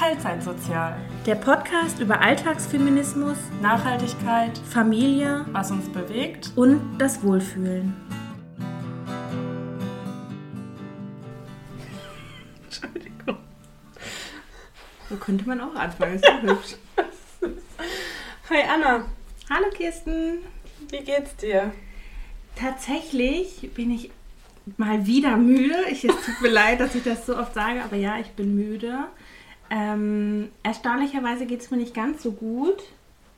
Teilzeitsozial. Der Podcast über Alltagsfeminismus, Nachhaltigkeit, Familie, was uns bewegt und das Wohlfühlen. Entschuldigung. So könnte man auch anfangen, ist ja hübsch. Hi Anna, Hallo Kirsten. wie geht's dir? Tatsächlich bin ich mal wieder müde. Ich, es tut mir leid, dass ich das so oft sage, aber ja, ich bin müde. Ähm, erstaunlicherweise geht es mir nicht ganz so gut,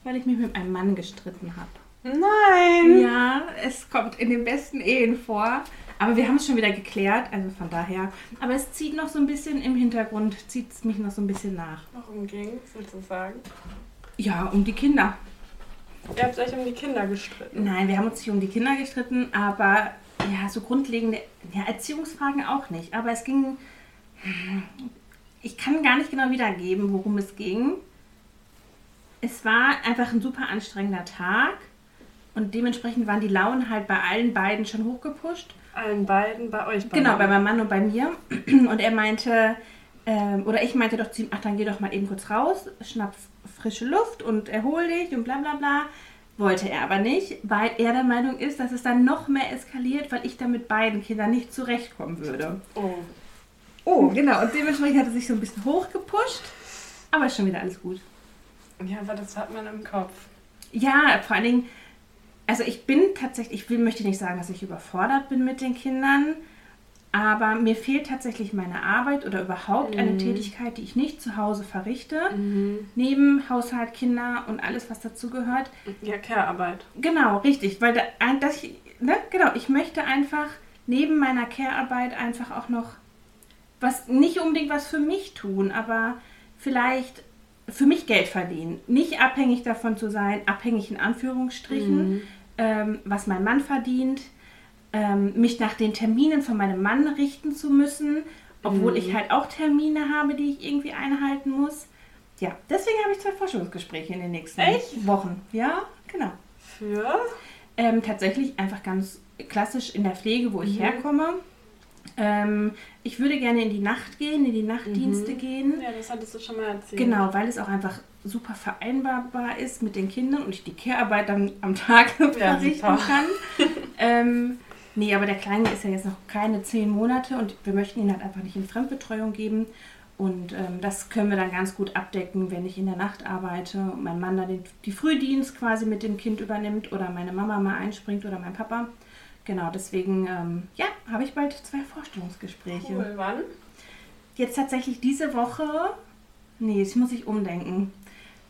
weil ich mich mit einem Mann gestritten habe. Nein! Ja, es kommt in den besten Ehen vor. Aber wir haben es schon wieder geklärt, also von daher. Aber es zieht noch so ein bisschen im Hintergrund, zieht es mich noch so ein bisschen nach. Warum ging's, willst du sagen? Ja, um die Kinder. Ihr habt euch um die Kinder gestritten. Nein, wir haben uns nicht um die Kinder gestritten, aber ja, so grundlegende ja, Erziehungsfragen auch nicht. Aber es ging. Ich kann gar nicht genau wiedergeben, worum es ging. Es war einfach ein super anstrengender Tag und dementsprechend waren die Launen halt bei allen beiden schon hochgepusht. Allen beiden, bei euch beiden. Genau, bei meinem Mann und bei mir. Und er meinte, ähm, oder ich meinte doch zu ihm, ach, dann geh doch mal eben kurz raus, schnapp frische Luft und erhol dich und bla bla bla. Wollte er aber nicht, weil er der Meinung ist, dass es dann noch mehr eskaliert, weil ich dann mit beiden Kindern nicht zurechtkommen würde. Oh. Oh, genau. Und dementsprechend hat er sich so ein bisschen hochgepusht. Aber ist schon wieder alles gut. Ja, aber das hat man im Kopf. Ja, vor allen Dingen, also ich bin tatsächlich, ich will, möchte nicht sagen, dass ich überfordert bin mit den Kindern, aber mir fehlt tatsächlich meine Arbeit oder überhaupt eine Mhm. Tätigkeit, die ich nicht zu Hause verrichte. Mhm. Neben Haushalt, Kinder und alles, was dazugehört. Ja, Care-Arbeit. Genau, richtig, weil da, das, ne, genau, ich möchte einfach neben meiner Care-Arbeit einfach auch noch was, nicht unbedingt was für mich tun, aber vielleicht für mich Geld verdienen. Nicht abhängig davon zu sein, abhängig in Anführungsstrichen, Mhm. ähm, was mein Mann verdient, ähm, mich nach den Terminen von meinem Mann richten zu müssen, obwohl Mhm. ich halt auch Termine habe, die ich irgendwie einhalten muss. Ja, deswegen habe ich zwei Forschungsgespräche in den nächsten Echt? Wochen. Ja, genau. Für? Ähm, tatsächlich einfach ganz klassisch in der Pflege, wo ich Mhm. herkomme. Ähm, ich würde gerne in die Nacht gehen, in die Nachtdienste Mhm. gehen. Ja, das hattest du schon mal erzählt. Genau, weil es auch einfach super vereinbarbar ist mit den Kindern und ich die Care-Arbeit dann am Tag verrichten super. kann. ähm, nee, aber der Kleine ist ja jetzt noch keine zehn Monate und wir möchten ihn halt einfach nicht in Fremdbetreuung geben. Und ähm, das können wir dann ganz gut abdecken, wenn ich in der Nacht arbeite und mein Mann dann den, die Frühdienst quasi mit dem Kind übernimmt oder meine Mama mal einspringt oder mein Papa. Genau, deswegen, ähm, ja, habe ich bald zwei Vorstellungsgespräche. Cool, wann? Jetzt tatsächlich diese Woche, nee, jetzt muss ich umdenken.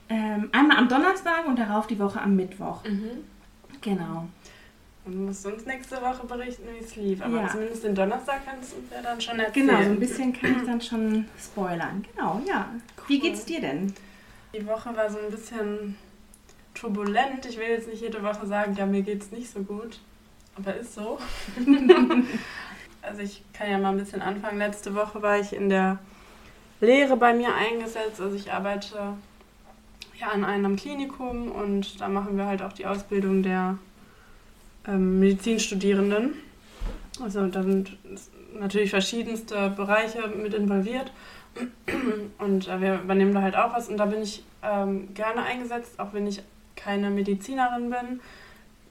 Ähm, einmal am Donnerstag und darauf die Woche am Mittwoch. Mhm. Genau. Und du musst uns nächste Woche berichten, wie es lief. Aber Ja. zumindest den Donnerstag kannst du uns ja dann schon erzählen. Genau, so ein bisschen kann ich dann schon spoilern. Genau, ja. Wie Cool. geht's dir denn? Die Woche war so ein bisschen turbulent. Ich will jetzt nicht jede Woche sagen, ja, mir geht's nicht so gut. Aber ist so. also ich kann ja mal ein bisschen anfangen. Letzte Woche war ich in der Lehre bei mir eingesetzt. Also ich arbeite ja an einem Klinikum und da machen wir halt auch die Ausbildung der ähm, Medizinstudierenden. Also da sind natürlich verschiedenste Bereiche mit involviert. Und äh, wir übernehmen da halt auch was. Und da bin ich ähm, gerne eingesetzt, auch wenn ich keine Medizinerin bin.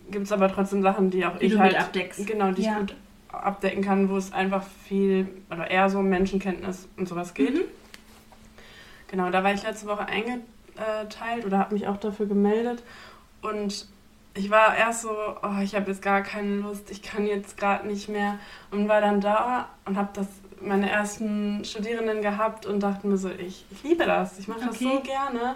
Gibt es aber trotzdem Sachen, die auch Die ich halt abdeckst. Genau, die Ja. ich gut abdecken kann, wo es einfach viel oder eher so um Menschenkenntnis und sowas geht. Mhm. Genau, da war ich letzte Woche eingeteilt oder habe mich auch dafür gemeldet. Und ich war erst so, oh, ich habe jetzt gar keine Lust, ich kann jetzt gerade nicht mehr. Und war dann da und habe das meine ersten Studierenden gehabt und dachte mir so, ich, ich liebe das, ich mache das Okay. so gerne.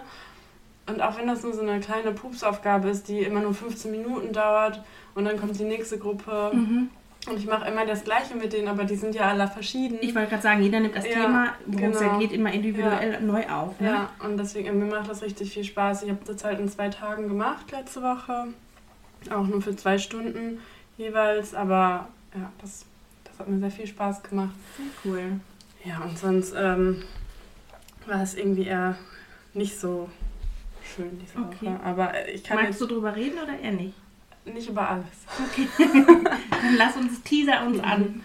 Und auch wenn das nur so eine kleine Pupsaufgabe ist, die immer nur 15 Minuten dauert und dann kommt die nächste Gruppe Mhm. und ich mache immer das Gleiche mit denen, aber die sind ja alle verschieden. Ich wollte gerade sagen, jeder nimmt das Ja, Thema, worum es ja genau. geht, immer individuell neu auf. Ne? Ja, und deswegen, mir macht das richtig viel Spaß. Ich habe das halt in zwei Tagen gemacht letzte Woche. Auch nur für zwei Stunden jeweils, aber ja, das, das hat mir sehr viel Spaß gemacht. Sehr cool. Ja, und sonst ähm, war es irgendwie eher nicht so schön diese Okay. Woche. Aber ich kann Magst du drüber reden oder eher nicht? nicht über alles. Okay. Dann lass uns, teaser uns Mhm. an.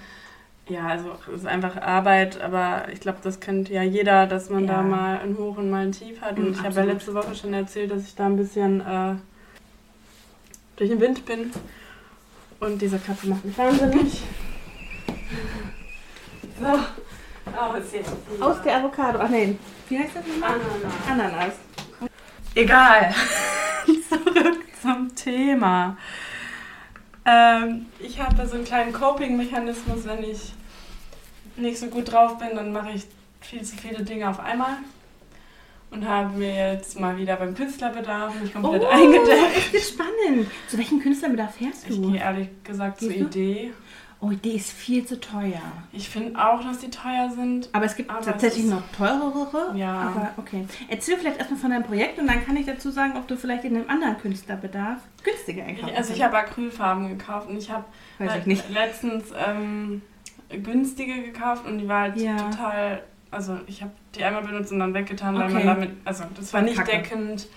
Ja, also es ist einfach Arbeit, aber ich glaube, das kennt ja jeder, dass man Ja. da mal ein Hoch und mal ein Tief hat. Und Mhm, ich habe ja letzte Woche schon erzählt, dass ich da ein bisschen äh, durch den Wind bin. Und diese Katze macht mich wahnsinnig. So. Oh, ist jetzt Aus der Avocado. Ach nein. Wie heißt das nochmal? Ananas. Ananas. Egal. Zurück zum Thema. Ähm, ich habe so einen kleinen Coping-Mechanismus, wenn ich nicht so gut drauf bin, dann mache ich viel zu viele Dinge auf einmal. Und habe mir jetzt mal wieder beim Künstlerbedarf mich komplett eingedeckt. Oh, ist spannend. Zu welchem Künstlerbedarf fährst Ich du? gehe ehrlich gesagt zur Gehst du? Idee. Oh, die ist viel zu teuer. Ich finde auch, dass die teuer sind. Aber es gibt Aber tatsächlich es noch teurere. Ja. Aber okay. Erzähl vielleicht erstmal von deinem Projekt und dann kann ich dazu sagen, ob du vielleicht in einem anderen Künstlerbedarf günstiger einkaufen also ich habe Acrylfarben gekauft und ich habe Weiß Äh, letztens ähm, günstige gekauft und die war halt Ja. total. Also ich habe die einmal benutzt und dann weggetan, weil Okay. man damit. Also das war nicht Kacke. deckend.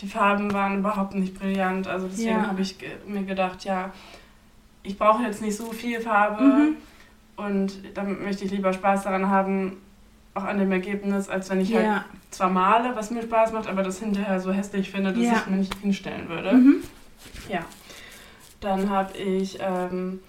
Die Farben waren überhaupt nicht brillant. Also deswegen Ja. habe ich mir gedacht, ja, ich brauche jetzt nicht so viel Farbe Mhm. und damit möchte ich lieber Spaß daran haben, auch an dem Ergebnis, als wenn ich halt Ja. zwar male, was mir Spaß macht, aber das hinterher so hässlich finde, dass Ja. ich mir nicht hinstellen würde. Mhm. Ja. Dann habe ich ähm,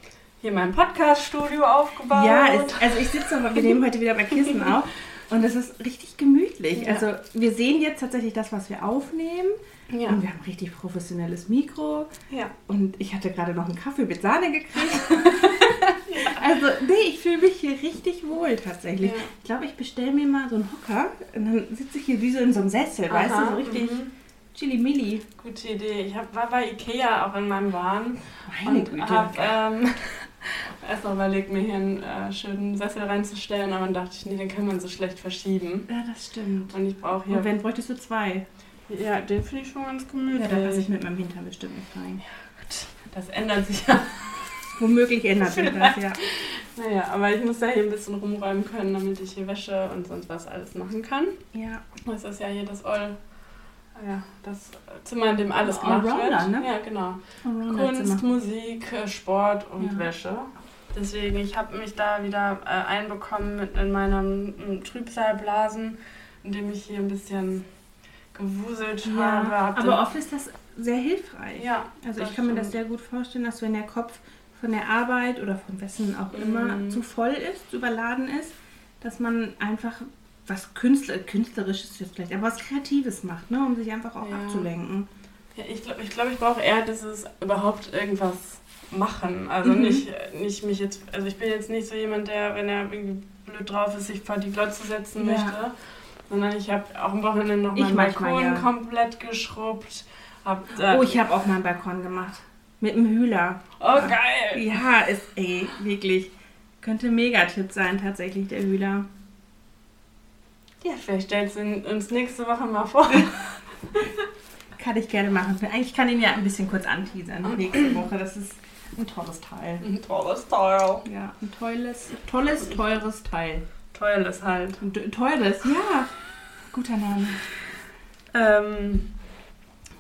hier mein Podcast-Studio aufgebaut. Ja, also ich sitze aber, wir nehmen heute wieder bei Kissen auf und es ist richtig gemütlich. Ja. Also wir sehen jetzt tatsächlich das, was wir aufnehmen ja. und wir haben richtig professionelles Mikro ja. und ich hatte gerade noch einen Kaffee mit Sahne gekriegt. Also nee, ich fühle mich hier richtig wohl tatsächlich. Ich glaube, ich bestelle mir mal so einen Hocker und dann sitze ich hier wie so in so einem Sessel, weißt du, so richtig mhm. chili-milli. Gute Idee. Ich hab, war bei Ikea auch in meinem Wahn Meine und Güte. habe ähm, erst mal überlegt, mir hier einen äh, schönen Sessel reinzustellen, aber dann dachte ich, nee, den kann man so schlecht verschieben. Ja, das stimmt. Und ich brauche Und hier... wenn bräuchtest du zwei? Ja, den finde ich schon ganz Ja, gemütlich. da passe ich mit meinem Hintern bestimmt nicht rein. das ändert sich ja. Womöglich ändert sich das, ja. Naja, aber ich muss da hier ein bisschen rumräumen können, damit ich hier Wäsche und sonst was alles machen kann. Ja, Das ist ja hier das All... Ja, das Zimmer, in dem alles gemacht wird. Allrounder, ne? Ja, genau. Kunst, Musik, äh, Sport und Ja. Wäsche. Deswegen, ich habe mich da wieder äh, einbekommen mit in meinem Trübsalblasen, indem ich hier ein bisschen gewuselt habe. Ja, Hab aber oft ist das sehr hilfreich. ja, Also ich kann mir das stimmt. sehr gut vorstellen, dass wenn der Kopf von der Arbeit oder von wessen auch immer Mhm. zu voll ist, zu überladen ist, dass man einfach was Künstler, künstlerisches jetzt vielleicht, aber was Kreatives macht, ne, um sich einfach auch Ja. abzulenken. Ja, ich glaube, ich, glaub, ich brauche eher dieses überhaupt irgendwas machen. Also Mhm. nicht, nicht mich jetzt, also ich bin jetzt nicht so jemand, der, wenn er irgendwie blöd drauf ist, sich vor die Glotze setzen Ja. möchte. Sondern ich habe auch am Wochenende noch meinen manchmal, Balkon ja. komplett geschrubbt. Hab, äh, Oh, ich habe auch meinen Balkon gemacht. Mit einem Hühler. oh geil! Ja, ist, ey, wirklich. Könnte ein Megatipp sein, tatsächlich, der Hühler. Ja, vielleicht stellst du uns nächste Woche mal vor. Kann ich gerne machen. Eigentlich kann ich ihn ja ein bisschen kurz anteasern nächste Woche. Das ist ein tolles Teil. Ein tolles Teil. Ja, ein tolles, tolles, teures Teil. Tolles halt. Teures, ja. Guter Name. Ähm,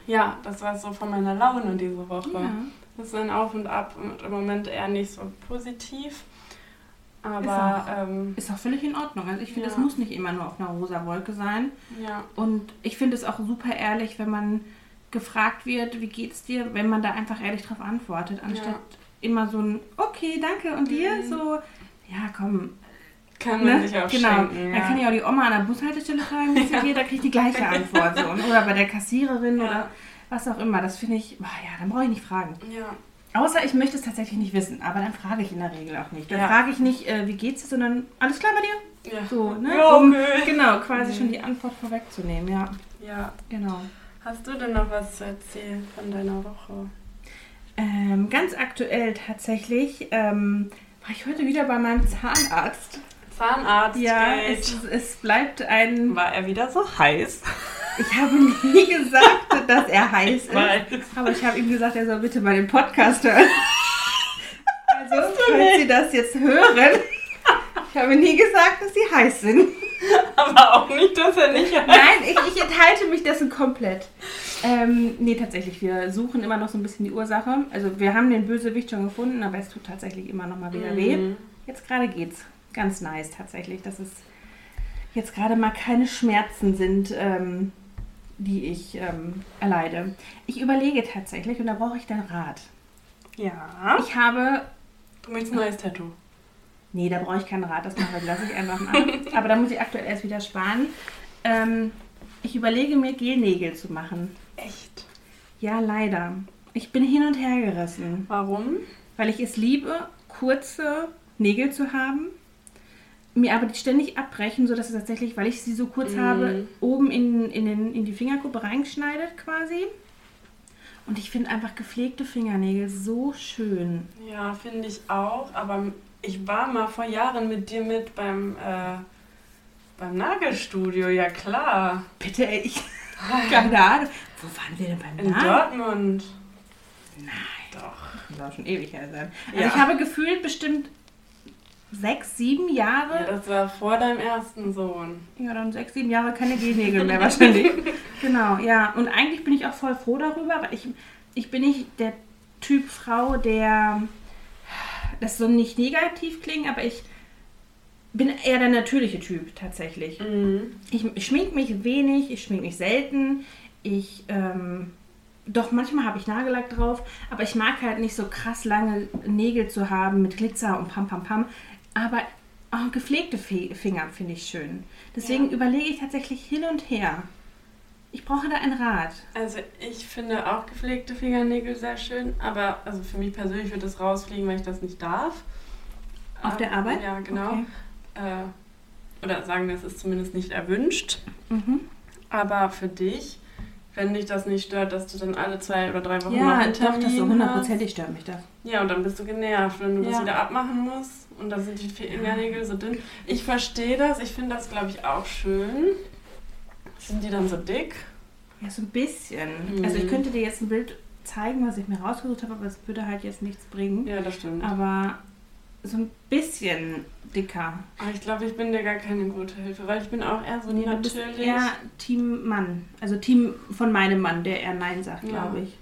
ja, das war so von meiner Laune diese Woche. Ja. Das ist ein Auf und Ab und im Moment eher nicht so positiv. Ist Aber ähm, Ist auch völlig in Ordnung. Also ich finde, es Ja. muss nicht immer nur auf einer rosa Wolke sein. ja, Und ich finde es auch super ehrlich, wenn man gefragt wird, wie geht's dir, wenn man da einfach ehrlich drauf antwortet, anstatt Ja. immer so ein Okay, danke und dir Mhm. so, ja komm, kann man ne? sich auch genau. schenken. Da kann ja auch die Oma an der Bushaltestelle fragen, wie es dir geht, da kriegt die gleiche Antwort so. Oder bei der Kassiererin Ja. oder was auch immer. Das finde ich, boah, ja, dann brauche ich nicht fragen. ja. Außer ich möchte es tatsächlich nicht wissen, aber dann frage ich in der Regel auch nicht. Dann Ja. frage ich nicht, äh, wie geht's dir, sondern alles klar bei dir? Ja. So, ne? Ja, um, okay. genau, quasi Mhm. schon die Antwort vorwegzunehmen, ja. ja. Genau. Hast du denn noch was zu erzählen von deiner Woche? Ähm, ganz aktuell tatsächlich ähm, war ich heute wieder bei meinem Zahnarzt. Zahnarzt. Ja, es, es bleibt ein. war er wieder so heiß. Ich habe nie gesagt, dass er heiß ist. Weiß. Aber ich habe ihm gesagt, er soll bitte mal den Podcast hören. Also, falls Sie das jetzt hören, ich habe nie gesagt, dass Sie heiß sind. Aber auch nicht, dass er nicht heiß Nein, ich, ich enthalte mich dessen komplett. Ähm, nee, tatsächlich, wir suchen immer noch so ein bisschen die Ursache. Also, wir haben den Bösewicht schon gefunden, aber es tut tatsächlich immer noch mal wieder weh. Mhm. jetzt gerade geht's. Ganz nice tatsächlich, dass es jetzt gerade mal keine Schmerzen sind, ähm, die ich ähm, erleide. Ich überlege tatsächlich und da brauche ich deinen Rat. Ja. Ich habe. Du möchtest ein neues Tattoo. Nee, da brauche ich keinen Rat, das mache ich, lasse ich einfach mal. Aber da muss ich aktuell erst wieder sparen. Ähm, ich überlege mir, Gelnägel zu machen. Echt? Ja, leider. Ich bin hin und her gerissen. Warum? Weil ich es liebe, kurze Nägel zu haben, mir aber die ständig abbrechen, sodass es tatsächlich, weil ich sie so kurz Mhm. habe, oben in, in, den, in die Fingerkuppe reingeschneidet quasi. Und ich finde einfach gepflegte Fingernägel so schön. Ja, finde ich auch. Aber ich war mal vor Jahren mit dir mit beim, äh, beim Nagelstudio, ja klar. Bitte, ey, ich. Keine Ahnung. Wo waren wir denn beim In Namen? Dortmund. Nein. Doch. Das war schon ewig her sein. Also Ja. ich habe gefühlt bestimmt sechs, sieben Ja, Jahre. das war vor deinem ersten Sohn. Ja, dann sechs, sieben Jahre keine Gelnägel mehr wahrscheinlich. genau, ja. Und eigentlich bin ich auch voll froh darüber, weil ich, ich bin nicht der Typ Frau, der. Das soll nicht negativ klingen, aber ich bin eher der natürliche Typ tatsächlich. Mhm. Ich, ich schmink mich wenig, ich schmink mich selten. Ich, ähm, doch manchmal habe ich Nagellack drauf, aber ich mag halt nicht so krass lange Nägel zu haben mit Glitzer und Pam Pam Pam. Aber oh, gepflegte Fe Finger finde ich schön. Deswegen Ja. überlege ich tatsächlich hin und her. Ich brauche da ein Rat. Also ich finde auch gepflegte Fingernägel sehr schön, aber also für mich persönlich wird das rausfliegen, weil ich das nicht darf. Auf der Arbeit? Ja, genau. Okay. Äh, oder sagen wir, es ist zumindest nicht erwünscht. Mhm. Aber für dich, wenn dich das nicht stört, dass du dann alle zwei oder drei Wochen noch Ja, einen doch, das so Termin hundertprozentig stört mich das. Ja, und dann bist du genervt, wenn du das Ja. wieder abmachen musst. Und dann sind die Fingernägel so dünn. Ich verstehe das. Ich finde das, glaube ich, auch schön. Sind die dann so dick? Ja, so ein bisschen. Mhm. Also ich könnte dir jetzt ein Bild zeigen, was ich mir rausgesucht habe, aber es würde halt jetzt nichts bringen. Ja, das stimmt. Aber so ein bisschen dicker. Aber ich glaube, ich bin dir gar keine gute Hilfe, weil ich bin auch eher so Nee, du bist natürlich. eher Team Mann. Also Team von meinem Mann, der eher Nein sagt, Ja. glaube ich.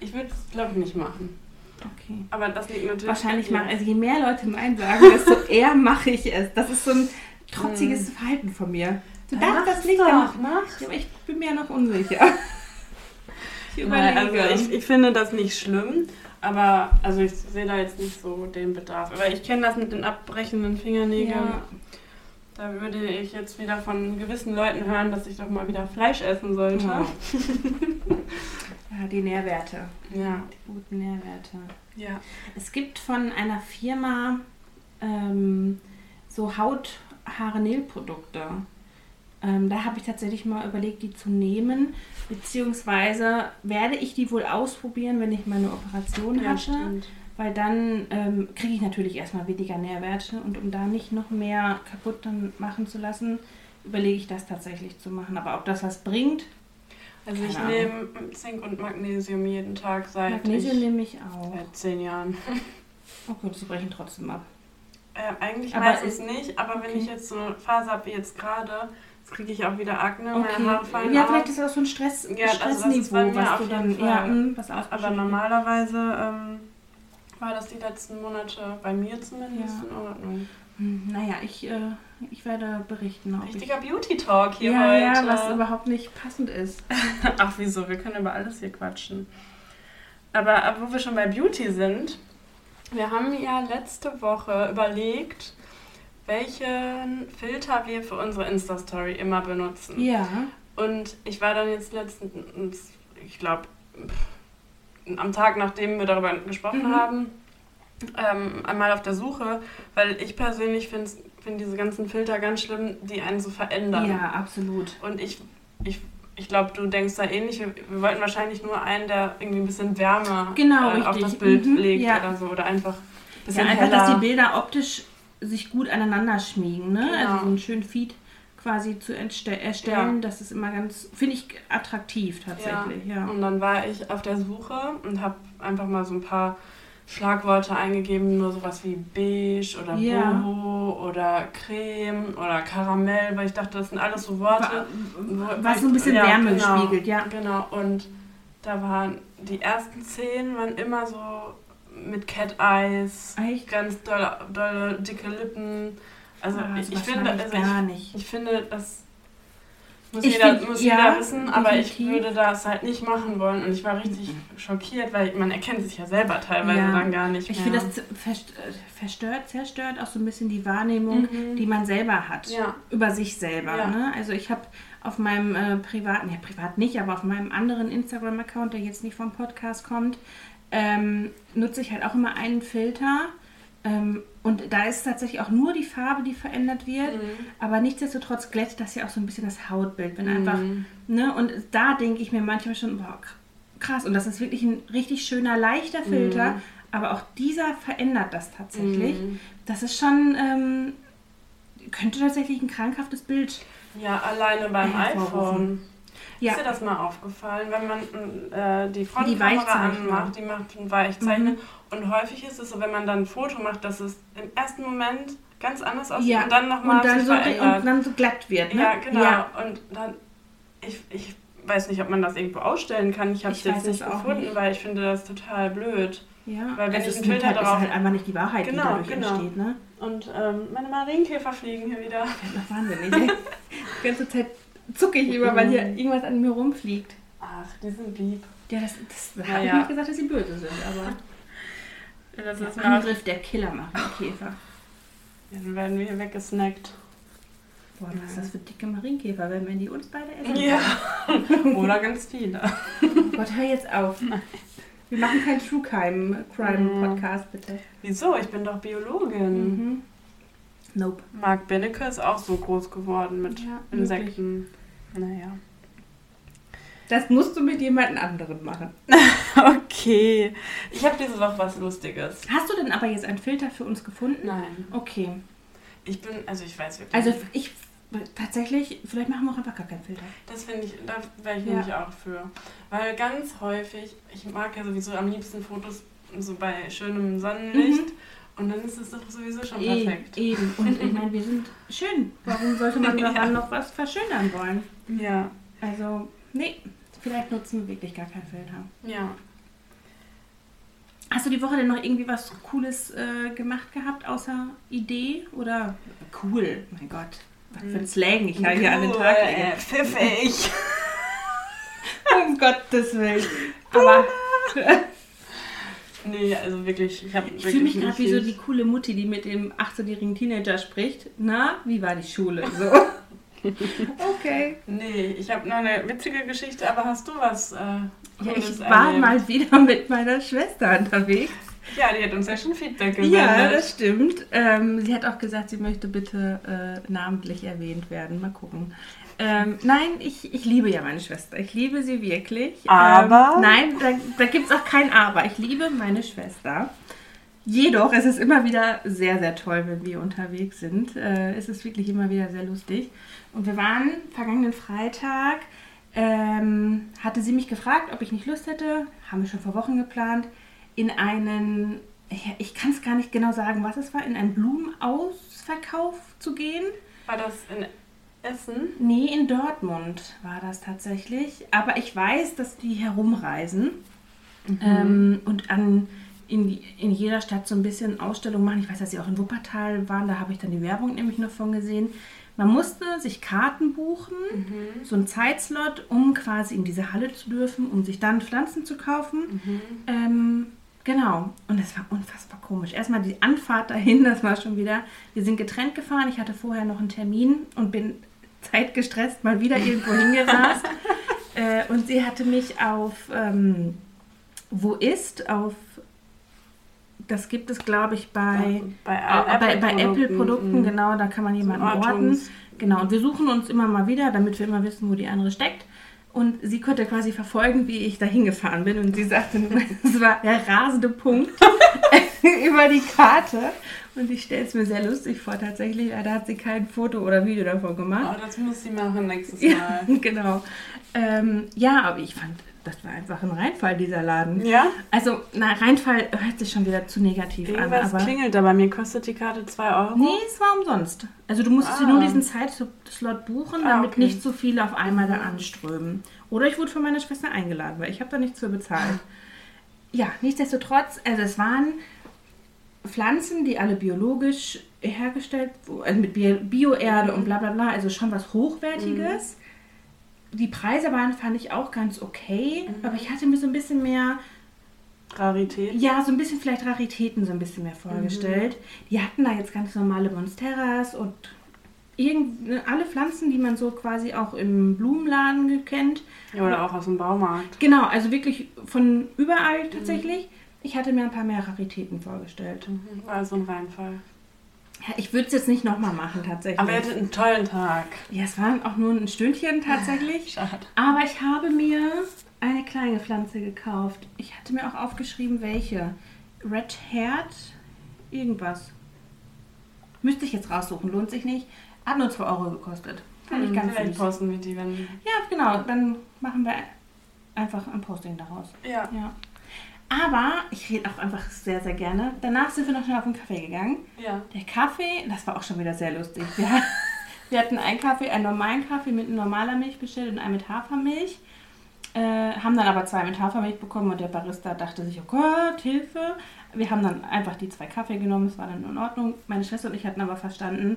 Ich würde es, glaube ich, nicht machen. Okay. Aber das liegt natürlich. Wahrscheinlich machen, also je mehr Leute Nein sagen, desto eher mache ich es. Das ist so ein trotziges Verhalten von mir. Du darfst das nicht doch, machen. mach. Ja, aber ich bin mir ja noch unsicher. Ich Nein, überlege. also ich, ich finde das nicht schlimm, aber also ich sehe da jetzt nicht so den Bedarf. Aber ich kenne das mit den abbrechenden Fingernägeln. Ja. Da würde ich jetzt wieder von gewissen Leuten hören, dass ich doch mal wieder Fleisch essen sollte. Ja. ja, die Nährwerte. Ja. Die guten Nährwerte. ja. Es gibt von einer Firma ähm, so Haut-Haare-Nail-Produkte. Ähm, da habe ich tatsächlich mal überlegt, die zu nehmen. Beziehungsweise werde ich die wohl ausprobieren, wenn ich meine Operation Ja, hatte. stimmt. Weil dann ähm, kriege ich natürlich erstmal weniger Nährwerte. Und um da nicht noch mehr kaputt dann machen zu lassen, überlege ich das tatsächlich zu machen. Aber ob das was bringt, Also ich Keine nehme Zink und Magnesium jeden Tag seit, Magnesium ich, nehme ich auch. seit zehn Jahren. Okay, sie brechen trotzdem ab. Äh, eigentlich Aber meistens ist- nicht, aber wenn okay. ich jetzt so eine Phase habe wie jetzt gerade, jetzt kriege ich auch wieder Akne, meine Okay. Haare fallen Ja, ab. vielleicht ist das auch so ein Stress, Ja, also das ist bei Stressniveau, mir was auf du dann ja, mh, was Aber normalerweise ähm, war das die letzten Monate bei mir zumindest Ja. in Ordnung. Hm, Naja, ich, äh, ich werde berichten. Richtiger Beauty-Talk hier Ja, heute. ja, was überhaupt nicht passend ist. Ach wieso, wir können über alles hier quatschen. Aber ab wo wir schon bei Beauty sind, wir haben ja letzte Woche überlegt, welchen Filter wir für unsere Insta-Story immer benutzen. Ja, Und ich war dann jetzt letztens, ich glaube, am Tag, nachdem wir darüber gesprochen Mhm. haben, ähm, einmal auf der Suche, weil ich persönlich finde find diese ganzen Filter ganz schlimm, die einen so verändern. ja, absolut. Und ich, ich, ich glaube, du denkst da ähnlich. Wir, wir wollten wahrscheinlich nur einen, der irgendwie ein bisschen Wärme Genau, äh, auf das Bild Mhm, legt ja. oder so. Oder einfach ein Ja, bisschen einfach, heller. dass die Bilder optisch sich gut aneinander schmiegen, ne? Genau. Also so einen schönen Feed quasi zu erstellen, Ja. das ist immer ganz, finde ich, attraktiv tatsächlich, ja. Und dann war ich auf der Suche und habe einfach mal so ein paar Schlagworte eingegeben, nur sowas wie beige oder Ja. boho oder creme oder Karamell, weil ich dachte, das sind alles so Worte. Wa- wo- Was so ein bisschen ja, Wärme genau, spiegelt, ja. Genau, und da waren die ersten zehn waren immer so mit Cat Eyes, Echt? ganz doll, doll dicke Lippen. Also Ah, ich, ich finde, also gar ich, nicht. ich finde, das muss, Ich jeder, find- muss ja, jeder wissen, aber ich würde das halt nicht machen wollen. Und ich war richtig schockiert, weil man erkennt sich ja selber teilweise Ja. dann gar nicht Ich mehr. finde, das äh, verstört, zerstört auch so ein bisschen die Wahrnehmung, Mhm. die man selber hat. Ja. Über sich selber. Ne? Also ich habe auf meinem äh, privaten, ja privat nicht, aber auf meinem anderen Instagram-Account, der jetzt nicht vom Podcast kommt, ähm, nutze ich halt auch immer einen Filter. Ähm, und da ist tatsächlich auch nur die Farbe, die verändert wird. Mhm. Aber nichtsdestotrotz glättet das ja auch so ein bisschen das Hautbild. Wenn einfach, Mhm. ne, und da denke ich mir manchmal schon, boah, krass. Und das ist wirklich ein richtig schöner, leichter Filter. Mhm. Aber auch dieser verändert das tatsächlich. Mhm. Das ist schon, ähm, könnte tatsächlich ein krankhaftes Bild. Ja, alleine beim iPhone. Ja. Ist dir das mal aufgefallen, wenn man äh, die Frontkamera anmacht, die macht ein Weichzeichner Mhm. Und häufig ist es so, wenn man dann ein Foto macht, dass es im ersten Moment ganz anders aussieht Ja. und dann nochmal Und dann, so, und dann so glatt wird, ne? ja, genau. Ja. Und dann, ich, ich weiß nicht, ob man das irgendwo ausstellen kann. Ich habe es jetzt nicht gefunden, nicht. weil ich finde das total blöd. ja. Weil wenn es ich einen Filter halt, drauf- ist halt einfach nicht die Wahrheit, Genau, die dadurch genau. entsteht, ne? Und ähm, meine Marienkäfer fliegen hier wieder. Ach, wahnsinnig. ey. Die ganze Zeit zucke ich über, weil hier irgendwas an mir rumfliegt. Ach, die sind lieb. Ja, das, das Na habe ich nicht gesagt, dass sie böse sind, aber Das ist der Angriff der Killer machen die Käfer. Dann werden wir hier weggesnackt. Boah, was ist das für dicke Marienkäfer, wenn wir die uns beide essen? Ja. Oder ganz viele. Gott, hör jetzt auf. Wir machen keinen True Crime Crime Podcast, bitte. Wieso? Ich bin doch Biologin. Mhm. Nope. Marc Benecke ist auch so groß geworden mit Ja, Insekten. Naja. Das musst du mit jemand anderem machen. Okay. Ich habe diese Woche was Lustiges. Hast du denn aber jetzt einen Filter für uns gefunden? Nein. Okay. Ich bin, also ich weiß wirklich Also ich tatsächlich, vielleicht machen wir auch einfach gar keinen Filter. Das finde ich, da wäre ich Ja. nämlich auch für. Weil ganz häufig, ich mag ja sowieso am liebsten Fotos so bei schönem Sonnenlicht. Und dann ist es doch sowieso schon perfekt. Eben. Und ich meine, wir sind schön. Warum sollte man daran Ja. noch was verschönern wollen? Ja. Also, nee, vielleicht nutzen wir wirklich gar keinen Filter. Ja. Hast du die Woche denn noch irgendwie was Cooles äh, gemacht gehabt, außer Idee? Oder cool, mein Gott. Was für ein Slang ich ja hier an den Tag Cool, äh, lege. Pfiffig. Um Gottes Willen. Aber Nee, also wirklich, ich habe ich fühle mich gerade wie so die coole Mutti, die mit dem 18-jährigen Teenager spricht. Na, wie war die Schule? So. okay. Nee, ich habe noch eine witzige Geschichte, aber hast du was? Äh, Ja, ich war erlebt? mal wieder mit meiner Schwester unterwegs. Ja, die hat uns ja schon Feedback gesendet. Ja, das stimmt. Ähm, sie hat auch gesagt, sie möchte bitte äh, namentlich erwähnt werden. Mal gucken. Ähm, nein, ich, ich liebe ja meine Schwester. Ich liebe sie wirklich. Aber? Ähm, nein, da, da gibt es auch kein Aber. Ich liebe meine Schwester. Jedoch es ist immer wieder sehr, sehr toll, wenn wir unterwegs sind. Äh, es ist wirklich immer wieder sehr lustig. Und wir waren vergangenen Freitag, ähm, hatte sie mich gefragt, ob ich nicht Lust hätte, haben wir schon vor Wochen geplant, in einen, ich, ich kann es gar nicht genau sagen, was es war, in einen Blumenausverkauf zu gehen. War das in Essen? Nee, in Dortmund war das tatsächlich. Aber ich weiß, dass die herumreisen ähm, und an, in, in jeder Stadt so ein bisschen Ausstellungen machen. Ich weiß, dass sie auch in Wuppertal waren, da habe ich dann die Werbung nämlich noch von gesehen. Man musste sich Karten buchen, so einen Zeitslot, um quasi in diese Halle zu dürfen, um sich dann Pflanzen zu kaufen. Ähm, genau. Und es war unfassbar komisch. Erstmal die Anfahrt dahin, das war schon wieder. Wir sind getrennt gefahren. Ich hatte vorher noch einen Termin und bin zeitgestresst mal wieder irgendwo hingerast. äh, und sie hatte mich auf ähm, Wo ist? Auf das gibt es, glaube ich, bei, bei, äh, bei, bei Apple-Produkten, Apple-Produkten, mm. genau, da kann man jemanden So orten. Genau, und wir suchen uns immer mal wieder, damit wir immer wissen, wo die andere steckt. Und sie konnte quasi verfolgen, wie ich da hingefahren bin. Und sie sagte, das war der rasende Punkt über die Karte. Und ich stelle es mir sehr lustig vor, tatsächlich. Da hat sie kein Foto oder Video davon gemacht. Oh, das muss sie machen nächstes Ja, Mal. genau. Ähm, ja, aber ich fand, das war einfach ein Reinfall, dieser Laden. Ja? Also, na, Reinfall hört sich schon wieder zu negativ Irgendwas an. Aber klingelt da bei mir. Kostet die Karte 2 Euro? nee, es war umsonst. Also, du musstest dir Ah. nur diesen Zeitslot buchen, Ah, damit okay. nicht so viele auf einmal da anströmen. Oder ich wurde von meiner Schwester eingeladen, weil ich habe da nichts für bezahlt. ja, nichtsdestotrotz, also es waren Pflanzen, die alle biologisch hergestellt wurden, also mit Bio- Bioerde und bla bla bla, also schon was Hochwertiges. Die Preise waren, fand ich auch ganz okay, aber ich hatte mir so ein bisschen mehr, Rarität. ja, so ein bisschen vielleicht Raritäten so ein bisschen mehr vorgestellt. Die hatten da jetzt ganz normale Monsteras und irgend, alle Pflanzen, die man so quasi auch im Blumenladen kennt. Ja, oder auch aus dem Baumarkt. Genau, also wirklich von überall tatsächlich. Ich hatte mir ein paar mehr Raritäten vorgestellt. Mhm. War so ein Reinfall. Ja, ich würde es jetzt nicht nochmal machen tatsächlich. Aber ihr hattet einen tollen Tag. ja, es waren auch nur ein Stündchen tatsächlich. Schade. Aber ich habe mir eine kleine Pflanze gekauft. Ich hatte mir auch aufgeschrieben, welche. Red Heart, irgendwas. Müsste ich jetzt raussuchen, lohnt sich nicht. Hat nur 2 Euro gekostet. Fand ich ganz Hm, Vielleicht süß. posten wir die, wenn. Ja, genau. Dann machen wir einfach ein Posting daraus. Ja. Ja. Aber ich rede auch einfach sehr, sehr gerne. Danach sind wir noch schnell auf den Kaffee gegangen. Ja. Der Kaffee, das war auch schon wieder sehr lustig. Wir, hat- wir hatten einen Kaffee, einen normalen Kaffee mit normaler Milch bestellt und einen mit Hafermilch. Äh, haben dann aber zwei mit Hafermilch bekommen und der Barista dachte sich, oh Gott, Hilfe. Wir haben dann einfach die zwei Kaffee genommen, es war dann in Ordnung. Meine Schwester und ich hatten aber verstanden,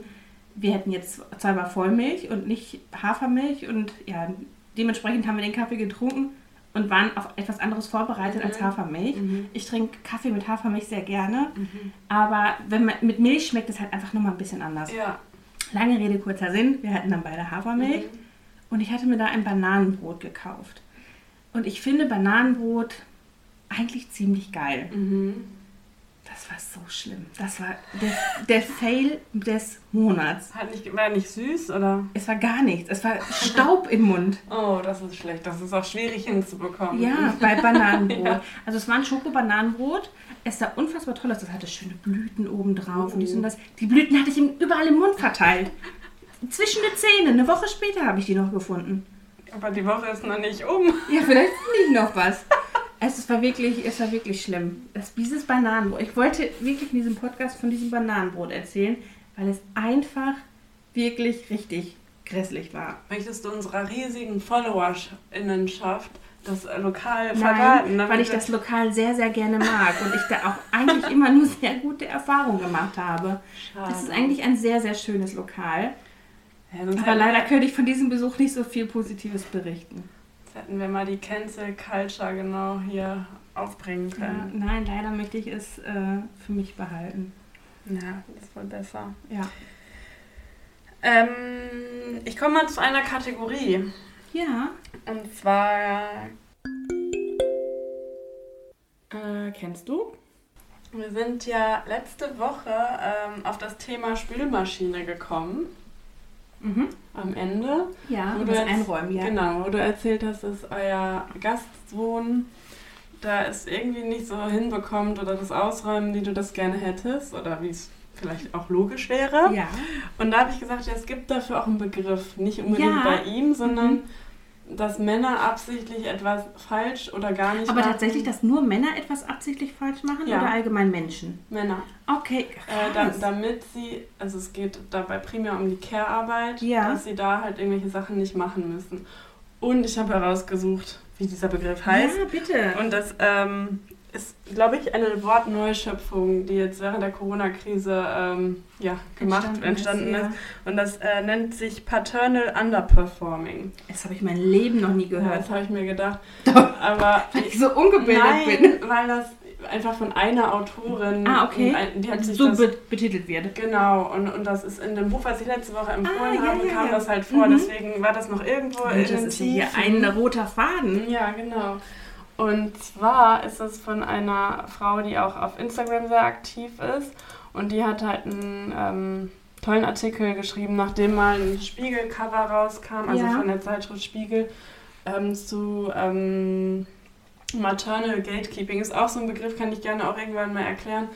wir hätten jetzt zweimal Vollmilch und nicht Hafermilch und ja, dementsprechend haben wir den Kaffee getrunken und waren auf etwas anderes vorbereitet als Mhm. Hafermilch. Mhm. Ich trinke Kaffee mit Hafermilch sehr gerne, aber wenn man mit Milch schmeckt es halt einfach nochmal ein bisschen anders. Ja. Lange Rede, kurzer Sinn, wir hatten dann beide Hafermilch Mhm. und ich hatte mir da ein Bananenbrot gekauft. Und ich finde Bananenbrot eigentlich ziemlich geil. Mhm. Das war so schlimm. Das war der, der Fail des Monats. Hat nicht, war nicht süß, oder? Es war gar nichts. Es war Staub im Mund. Oh, das ist schlecht. Das ist auch schwierig hinzubekommen. Ja, bei Bananenbrot. Ja. Also es war ein Schoko-Bananenbrot. Es sah unfassbar toll aus. Das hatte schöne Blüten oben drauf und und das. Die Blüten hatte ich ihm überall im Mund verteilt. Zwischen den Zähnen. Eine Woche später habe ich die noch gefunden. Aber die Woche ist noch nicht um. Ja, vielleicht finde ich noch was. Es war wirklich, es war wirklich schlimm. Das, dieses Bananenbrot. Ich wollte wirklich in diesem Podcast von diesem Bananenbrot erzählen, weil es einfach wirklich richtig grässlich war. Möchtest du unserer riesigen FollowerInnenschaft das äh, Lokal verraten? Nein, weil ich das Lokal sehr, sehr gerne mag und ich da auch eigentlich immer nur sehr gute Erfahrungen gemacht habe. Schade. Das ist eigentlich ein sehr, sehr schönes Lokal. Ja, Aber leider könnte ich von diesem Besuch nicht so viel Positives berichten. Sonst hätten wir mal die Cancel Culture genau hier aufbringen Ja, können. nein, leider möchte ich es äh, für mich behalten. Ja, das ist wohl besser. Ja. Ähm, ich komme mal zu einer Kategorie. Ja. Und zwar. Äh, kennst du? Wir sind ja letzte Woche ähm, auf das Thema Spülmaschine gekommen. Mhm. Am Ende. Ja, Wo du das Einräumen, ja. Genau, wo du erzählt hast, dass euer Gastsohn da es irgendwie nicht so hinbekommt oder das Ausräumen, wie du das gerne hättest oder wie es vielleicht auch logisch wäre. Ja. Und da habe ich gesagt, ja, es gibt dafür auch einen Begriff. Nicht unbedingt Ja. bei ihm, sondern Mhm. Dass Männer absichtlich etwas falsch oder gar nicht Aber machen. tatsächlich, dass nur Männer etwas absichtlich falsch machen Ja. oder allgemein Menschen? Männer. Okay, Äh, da, damit sie, also es geht dabei primär um die Care-Arbeit, Ja. dass sie da halt irgendwelche Sachen nicht machen müssen. Und ich habe herausgesucht, wie dieser Begriff heißt. Ja, bitte. Und das ähm, ist, glaube ich, eine Wortneuschöpfung, die jetzt während der Corona-Krise ähm, ja, gemacht, Entstanden entstanden, ist, ist. ja. Und das äh, nennt sich Paternal Underperforming. Das habe ich mein Leben noch nie Ja, gehört. das habe ich mir gedacht. Aber Weil ich so ungebildet bin. nein, weil das einfach von einer Autorin, Ah, okay. die hat sich so das be betitelt wird. Genau, und, und das ist in dem Buch, was ich letzte Woche empfohlen Ah, ja, habe, ja, kam ja. das halt vor. Mhm. Deswegen war das noch irgendwo Mensch, in das den ist ja hier Tiefen. ein roter Faden. Ja, genau. Und zwar ist es von einer Frau, die auch auf Instagram sehr aktiv ist. Und die hat halt einen ähm, tollen Artikel geschrieben, nachdem mal ein Spiegelcover rauskam, also Ja. von der Zeitschrift Spiegel, ähm, zu ähm, Maternal Gatekeeping. Ist auch so ein Begriff, kann ich gerne auch irgendwann mal erklären,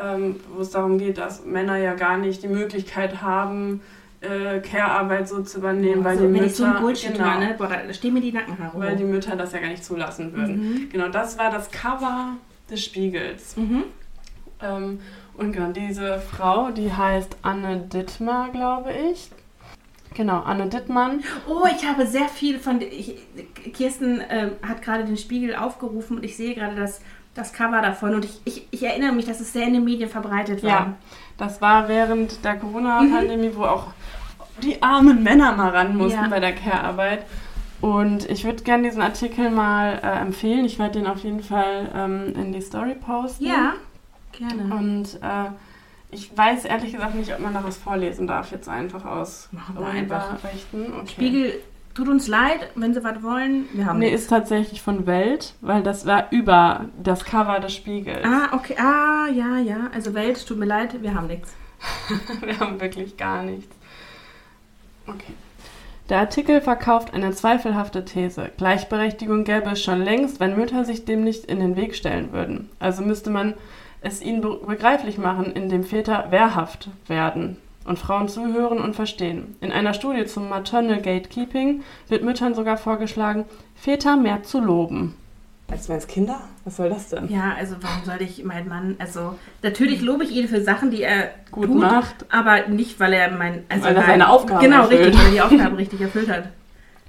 ähm, wo es darum geht, dass Männer ja gar nicht die Möglichkeit haben, äh, Care-Arbeit so zu übernehmen, weil also, die so ein Mütter- genau. höre, ne? Boah, da stehen mir die Nackenhaare weil die. Mütter das ja gar nicht zulassen würden. Mhm. Genau, das war das Cover des Spiegels. Mhm. Ähm, und genau, diese Frau, die heißt Anne Dittmar, glaube ich. Genau, Anne Dittmann. Oh, ich habe sehr viel von. Ich, Kirsten ähm, hat gerade den Spiegel aufgerufen und ich sehe gerade, dass das Cover davon und ich, ich, ich erinnere mich, dass es sehr in den Medien verbreitet war. Ja, das war während der Corona-Pandemie, mhm. wo auch die armen Männer mal ran mussten ja. bei der Care-Arbeit. Und ich würde gerne diesen Artikel mal äh, empfehlen. Ich werde den auf jeden Fall ähm, in die Story posten. Ja, gerne. Und äh, ich weiß ehrlich gesagt nicht, ob man daraus vorlesen darf, jetzt einfach aus Machen wir einfach. Rechten. Okay. Spiegel Tut uns leid, wenn Sie was wollen. Wir haben nee, nichts. ist tatsächlich von Welt, weil das war über das Cover des Spiegels. Ah, okay. Ah, ja, ja. Also Welt, tut mir leid, wir haben nichts. wir haben wirklich gar nichts. Okay. Der Artikel verkauft eine zweifelhafte These. Gleichberechtigung gäbe es schon längst, wenn Mütter sich dem nicht in den Weg stellen würden. Also müsste man es ihnen begreiflich machen, indem Väter wehrhaft werden und Frauen zuhören und verstehen. In einer Studie zum Maternal Gatekeeping wird Müttern sogar vorgeschlagen, Väter mehr zu loben. Als es Kinder? Was soll das denn? Ja, also warum soll ich meinen Mann, also natürlich lobe ich ihn für Sachen, die er gut tut, macht, aber nicht, weil er mein, also weil er seine Aufgabe Genau, erfüllt. richtig, weil er die Aufgabe richtig erfüllt hat.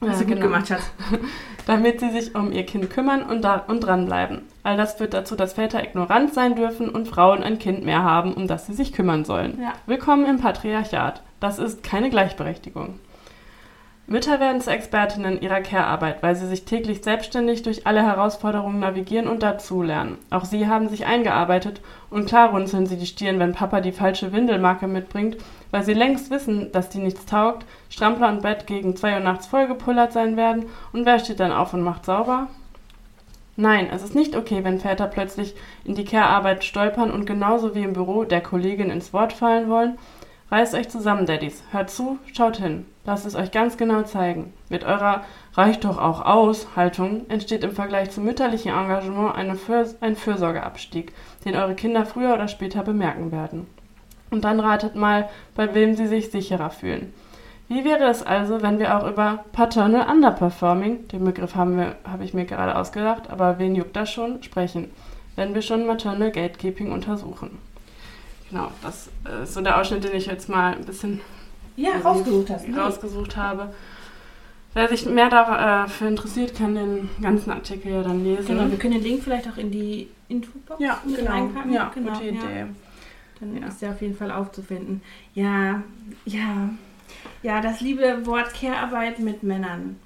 Was ja, du gut genau. gemacht hast. Damit sie sich um ihr Kind kümmern und, da, und dranbleiben. All das führt dazu, dass Väter ignorant sein dürfen und Frauen ein Kind mehr haben, um das sie sich kümmern sollen. Ja. Willkommen im Patriarchat. Das ist keine Gleichberechtigung. Mütter werden zu Expertinnen ihrer Care-Arbeit, weil sie sich täglich selbstständig durch alle Herausforderungen navigieren und dazulernen. Auch sie haben sich eingearbeitet und klar runzeln sie die Stirn, wenn Papa die falsche Windelmarke mitbringt, weil sie längst wissen, dass die nichts taugt, Strampler und Bett gegen zwei Uhr nachts vollgepullert sein werden und wer steht dann auf und macht sauber? Nein, es ist nicht okay, wenn Väter plötzlich in die Care-Arbeit stolpern und genauso wie im Büro der Kollegin ins Wort fallen wollen. Reißt euch zusammen, Daddys. Hört zu, schaut hin. Lasst es euch ganz genau zeigen. Mit eurer reicht doch auch aus Haltung entsteht im Vergleich zum mütterlichen Engagement Fürs ein Fürsorgeabstieg, den eure Kinder früher oder später bemerken werden. Und dann ratet mal, bei wem sie sich sicherer fühlen. Wie wäre es also, wenn wir auch über Paternal Underperforming, den Begriff habe hab ich mir gerade ausgedacht, aber wen juckt das schon, sprechen, wenn wir schon Maternal Gatekeeping untersuchen? Genau, das ist so der Ausschnitt, den ich jetzt mal ein bisschen ja, rausgesucht, hast, ne? rausgesucht habe. Wer sich mehr dafür interessiert, kann den ganzen Artikel ja dann lesen. Genau, wir können den Link vielleicht auch in die Infobox ja, genau. reinpacken. Ja, genau, gute Idee. Ja. Dann ja. ist der auf jeden Fall aufzufinden. Ja, ja. Ja, das liebe Wort Care-Arbeit mit Männern.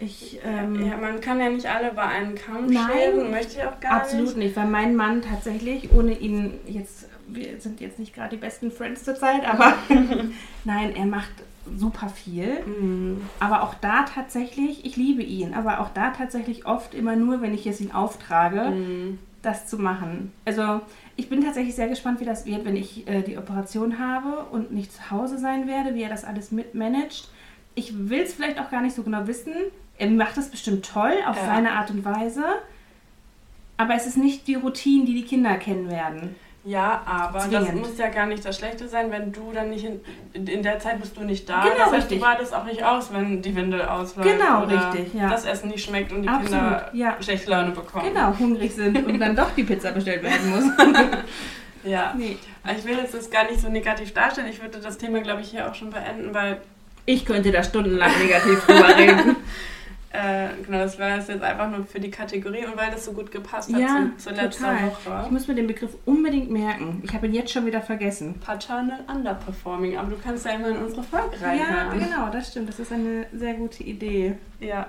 Ich, ähm, ja, man kann ja nicht alle bei einem Kamm scheren, möchte ich auch gar absolut nicht. Absolut nicht, weil mein Mann tatsächlich, ohne ihn jetzt, wir sind jetzt nicht gerade die besten Friends zur Zeit, aber nein, er macht super viel. Mhm. Aber auch da tatsächlich, ich liebe ihn, aber auch da tatsächlich oft immer nur, wenn ich es ihn auftrage, mhm. das zu machen. Also ich bin tatsächlich sehr gespannt, wie das wird, wenn ich äh, die Operation habe und nicht zu Hause sein werde, wie er das alles mitmanagt. Ich will es vielleicht auch gar nicht so genau wissen. Er macht es bestimmt toll auf ja. seine Art und Weise. Aber es ist nicht die Routine, die die Kinder kennen werden. Ja, aber Zwingend. das muss ja gar nicht das Schlechte sein, wenn du dann nicht in, in der Zeit bist du nicht da. Genau, das heißt, richtig. du wartest auch nicht aus, wenn die Windel ausläuft. Genau, richtig, ja. Das Essen nicht schmeckt und die Absolut, Kinder ja. schlechte Laune bekommen. Genau, hungrig sind und dann doch die Pizza bestellt werden muss. ja. Nee. Ich will jetzt das gar nicht so negativ darstellen. Ich würde das Thema, glaube ich, hier auch schon beenden, weil. Ich könnte da stundenlang negativ drüber reden. Äh, genau, das war jetzt einfach nur für die Kategorie und weil das so gut gepasst hat ja, zu, zu letzter total. Woche. Ich muss mir den Begriff unbedingt merken. Ich habe ihn jetzt schon wieder vergessen. Paternal Underperforming, aber du kannst ja immer in unsere Folge reinhören. Ja, genau, das stimmt. Das ist eine sehr gute Idee. Ja.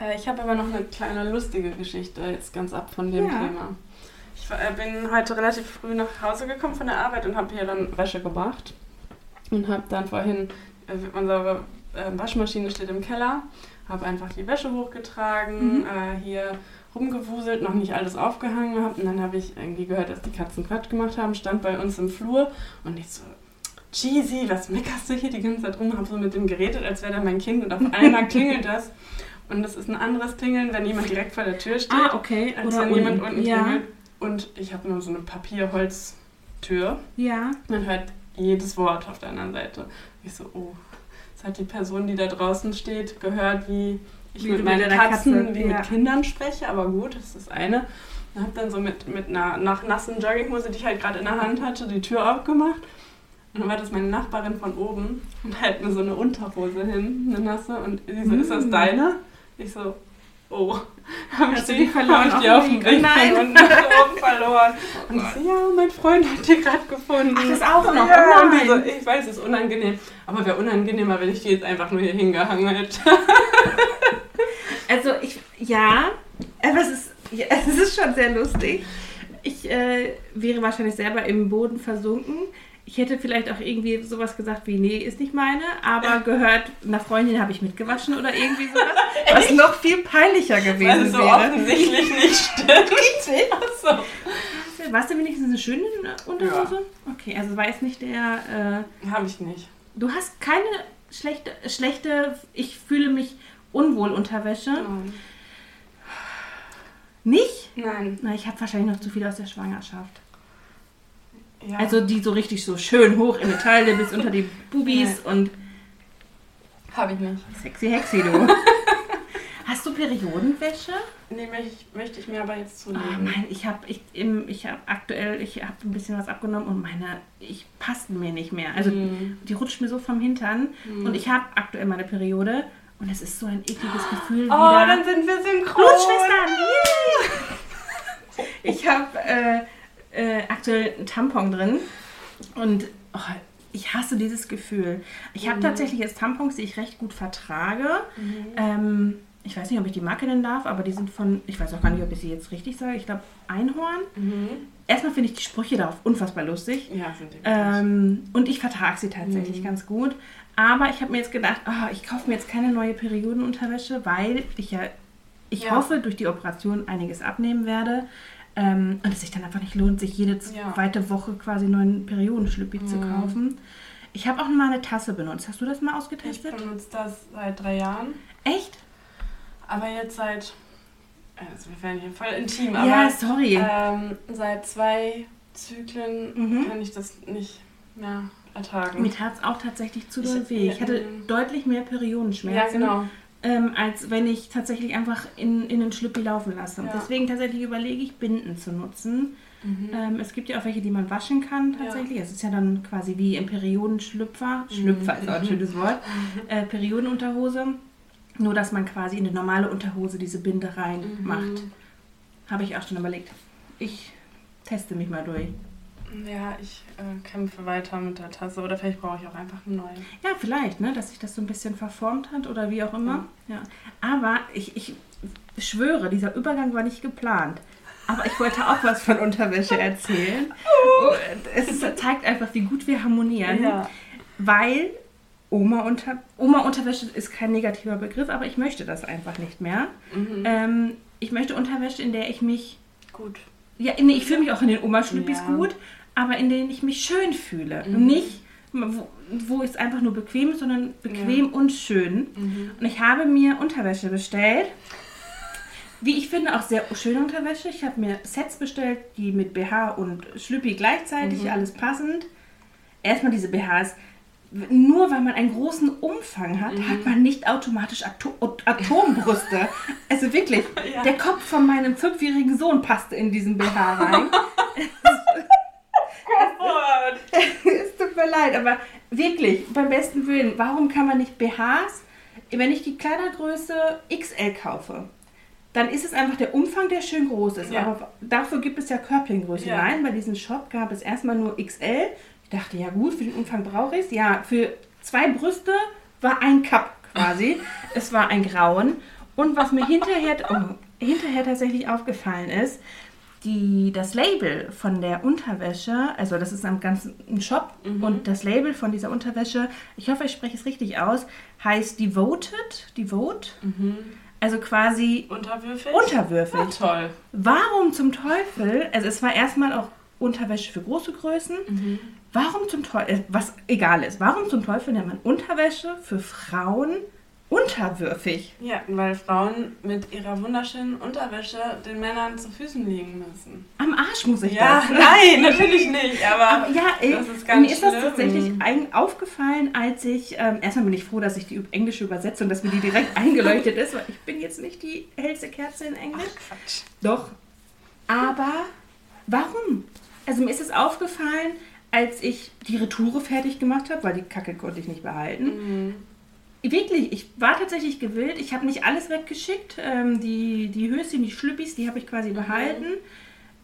Äh, ich habe aber noch eine kleine lustige Geschichte jetzt ganz ab von dem ja. Thema. Ich äh, bin heute relativ früh nach Hause gekommen von der Arbeit und habe hier dann Wäsche gemacht und habe dann vorhin unsere äh, Waschmaschine steht im Keller, habe einfach die Wäsche hochgetragen, mhm. äh, hier rumgewuselt, noch nicht alles aufgehangen gehabt und dann habe ich irgendwie gehört, dass die Katzen Quatsch gemacht haben, stand bei uns im Flur und ich so, Cheesy, was meckerst du hier die ganze Zeit rum? Habe so mit dem geredet, als wäre da mein Kind und auf einmal klingelt das. Und das ist ein anderes Klingeln, wenn jemand direkt vor der Tür steht, ah, okay. als Oder wenn unten. jemand unten ja. klingelt. Und ich habe nur so eine Papierholztür. Ja. Man hört jedes Wort auf der anderen Seite. Ich so, oh, hat die Person, die da draußen steht, gehört, wie ich wie mit meinen Katzen, Katze, wie ja. mit Kindern spreche, aber gut, das ist das eine. Und habe dann so mit, mit einer nach nassen Jogginghose, die ich halt gerade in der Hand hatte, die Tür aufgemacht. Und dann war das meine Nachbarin von oben und hält mir so eine Unterhose hin, eine nasse. Und sie so, ist das mm. deine? Ich so, oh, habe ich die, verloren hab ich die auf dem Weg? Nein. nach oben verloren. Und ich so, ja, mein Freund hat die gerade gefunden. Ach, das auch noch? Ja, Oh und die so, ich weiß, es ist unangenehm. Aber wäre unangenehmer, wenn ich die jetzt einfach nur hier hingehangen hätte. Also ich, ja, aber es ist, ja, es ist schon sehr lustig. Ich äh, wäre wahrscheinlich selber im Boden versunken. Ich hätte vielleicht auch irgendwie sowas gesagt wie, nee, ist nicht meine, aber gehört, einer Freundin habe ich mitgewaschen oder irgendwie sowas, was noch viel peinlicher Weil gewesen es so wäre. offensichtlich nicht stimmt. Achso. Warst du wenigstens eine schöne Unterhose? Okay, also war jetzt nicht der... Äh, Habe ich nicht. du hast keine schlechte, schlechte, ich fühle mich unwohl Unterwäsche. Nein. Nicht? Nein. Na, ich habe wahrscheinlich noch zu viel aus der Schwangerschaft. Ja. Also die so richtig so schön hoch in die Taille bis unter die Bubis und habe ich nicht. sexy hexy du. Hast du Periodenwäsche? Nee, möchte ich, möchte ich mir aber jetzt Oh, zulegen. nein, ich habe ich, im- ich hab aktuell, ich habe ein bisschen was abgenommen und meine, ich passt mir nicht mehr. Also Mhm. die rutscht mir so vom Hintern und ich habe aktuell meine Periode und es ist so ein ekliges Gefühl Oh, wieder. dann sind wir synchron. Blutschwestern! Yay! Ich habe äh, äh, aktuell einen Tampon drin und oh, ich hasse dieses Gefühl. Ich habe Mhm. tatsächlich jetzt Tampons, die ich recht gut vertrage. Mhm. Ähm, ich weiß nicht, ob ich die Marke nennen darf, aber die sind von, ich weiß auch gar nicht, ob ich sie jetzt richtig sage, ich glaube Einhorn. Mhm. Erstmal finde ich die Sprüche darauf unfassbar lustig. Ja, sind die wirklich. Ähm, und ich vertrage sie tatsächlich Mhm. ganz gut. Aber ich habe mir jetzt gedacht, ah, ich kaufe mir jetzt keine neue Periodenunterwäsche, weil ich ja, ich Ja. hoffe, durch die Operation einiges abnehmen werde. Ähm, und es sich dann einfach nicht lohnt, sich jede Ja. zweite Woche quasi neuen Periodenschlüppi zu Mhm. kaufen. Ich habe auch mal eine Tasse benutzt. Hast du das mal Ich ausgetestet? benutze das seit drei Jahren. Echt? Aber jetzt seit. Also wir werden hier voll intim, ja, aber sorry. ähm, seit zwei Zyklen Mhm. kann ich das nicht mehr ertragen. Mir tat es auch tatsächlich zu Ich- doll weh. Ich hatte ähm, deutlich mehr ja, Periodenschmerzen. genau. Ähm, als wenn ich tatsächlich einfach in, in den Schlüppi laufen lasse. Und Ja. deswegen tatsächlich überlege ich, Binden zu nutzen. Mhm. Ähm, es gibt ja auch welche, die man waschen kann tatsächlich. Es ist ja dann quasi wie im Periodenschlüpfer. Schlüpfer ist auch ein schönes Wort. Äh, Periodenunterhose. Nur, dass man quasi in eine normale Unterhose diese Binde rein Mhm. macht. Habe ich auch schon überlegt. Ich teste mich mal durch. Ja, ich äh, kämpfe weiter mit der Tasse. Oder vielleicht brauche ich auch einfach eine neue. Ja, vielleicht, ne, dass sich das so ein bisschen verformt hat oder wie auch immer. Ja. Aber ich, ich schwöre, dieser Übergang war nicht geplant. Aber ich wollte auch was von Unterwäsche erzählen. Oh, Es zeigt einfach, wie gut wir harmonieren. Weil Oma, unter, Oma Unterwäsche ist kein negativer Begriff, aber ich möchte das einfach nicht mehr. Mhm. Ähm, ich möchte Unterwäsche, in der ich mich Gut. Ja, nee, ich fühle mich auch in den Oma-Schlüppis Ja. gut, aber in denen ich mich schön fühle. Mhm. Und nicht, wo, wo es einfach nur bequem ist, sondern bequem und schön. Mhm. Und ich habe mir Unterwäsche bestellt. Wie ich finde, auch sehr schöne Unterwäsche. Ich habe mir Sets bestellt, die mit BH und Schlüppi gleichzeitig, Mhm. alles passend. Erstmal diese BHs. Nur weil man einen großen Umfang hat, Mhm. hat man nicht automatisch Ato Atombrüste. Also wirklich, Ja. der Kopf von meinem fünfjährigen Sohn passte in diesen BH rein. es tut mir leid, aber wirklich, beim besten Willen, warum kann man nicht BHs, wenn ich die Kleidergröße XL kaufe, dann ist es einfach der Umfang, der schön groß ist. Ja. Aber dafür gibt es ja Körbchengröße. Ja. Nein, bei diesem Shop gab es erstmal nur XL. Ich dachte, ja gut, für den Umfang brauche ich es. Ja, für zwei Brüste war ein Cup quasi. es war ein Grauen. Und was mir hinterher, oh, hinterher tatsächlich aufgefallen ist, die, das Label von der Unterwäsche, also das ist am ganzen Shop Mhm. und das Label von dieser Unterwäsche, ich hoffe, ich spreche es richtig aus, heißt Devoted, Devote, Mhm. also quasi Unterwürfig? unterwürfig. Ja, toll. Warum zum Teufel, also es war erstmal auch Unterwäsche für große Größen, Mhm. Warum zum Teufel, was egal ist, warum zum Teufel nennt man Unterwäsche für Frauen unterwürfig? Ja, weil Frauen mit ihrer wunderschönen Unterwäsche den Männern zu Füßen liegen müssen. Am Arsch muss ich Ja, das. nein, natürlich nicht, aber, Aber ja, ey, das ist ganz mir ist das schlimm. tatsächlich ein, aufgefallen, als ich, ähm, erstmal bin ich froh, dass ich die englische übersetze und dass mir die direkt eingeleuchtet ist, weil ich bin jetzt nicht die hellste Kerze in Englisch. Quatsch. Doch. Aber warum? Also mir ist es aufgefallen, als ich die Retoure fertig gemacht habe, weil die Kacke konnte ich nicht behalten. Mhm. wirklich, ich war tatsächlich gewillt. Ich habe nicht alles weggeschickt. Ähm, die, die Höschen, die Schlüppis, die habe ich quasi behalten.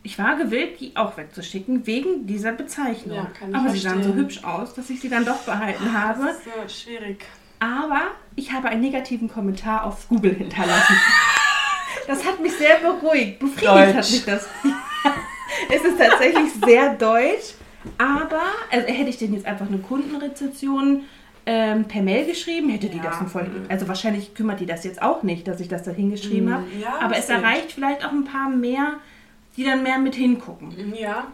Ich war gewillt, die auch wegzuschicken, wegen dieser Bezeichnung. Ja, Aber sie sahen so verstehen. hübsch aus, dass ich sie dann doch behalten habe. Das ist so schwierig. Aber ich habe einen negativen Kommentar auf Google hinterlassen. Das hat mich sehr beruhigt. Befriedigt hat Deutsch. mich das. es ist tatsächlich sehr deutsch. Aber, also hätte ich denn jetzt einfach eine Kundenrezension ähm, per Mail geschrieben, hätte die Ja. das voll. Also wahrscheinlich kümmert die das jetzt auch nicht, dass ich das da hingeschrieben Mm, habe. ja, Aber es erreicht vielleicht auch ein paar mehr, die dann mehr mit hingucken. Ja,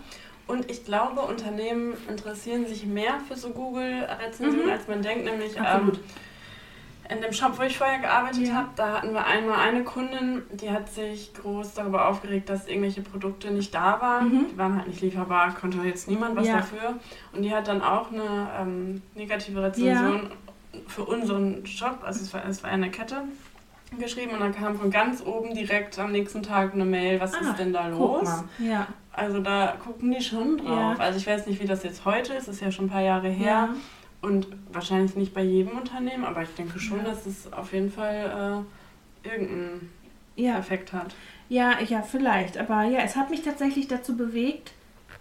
und ich glaube, Unternehmen interessieren sich mehr für so Google-Rezensionen, Mhm. als man denkt. Nämlich ähm, Absolut. In dem Shop, wo ich vorher gearbeitet Ja. habe, da hatten wir einmal eine Kundin, die hat sich groß darüber aufgeregt, dass irgendwelche Produkte nicht da waren. Mhm. Die waren halt nicht lieferbar, konnte jetzt niemand was Ja. dafür. Und die hat dann auch eine ähm, negative Rezension für unseren Shop, also es war, es war eine Kette, geschrieben. Und dann kam von ganz oben direkt am nächsten Tag eine Mail, was Ah, ist denn da los? Ja. Also da gucken die schon drauf. Ja. Also ich weiß nicht, wie das jetzt heute ist, ist ja schon ein paar Jahre her. Und wahrscheinlich nicht bei jedem Unternehmen, aber ich denke schon, Ja. dass es auf jeden Fall äh, irgendeinen Ja. Effekt hat. Ja, ja, vielleicht. Aber ja, es hat mich tatsächlich dazu bewegt,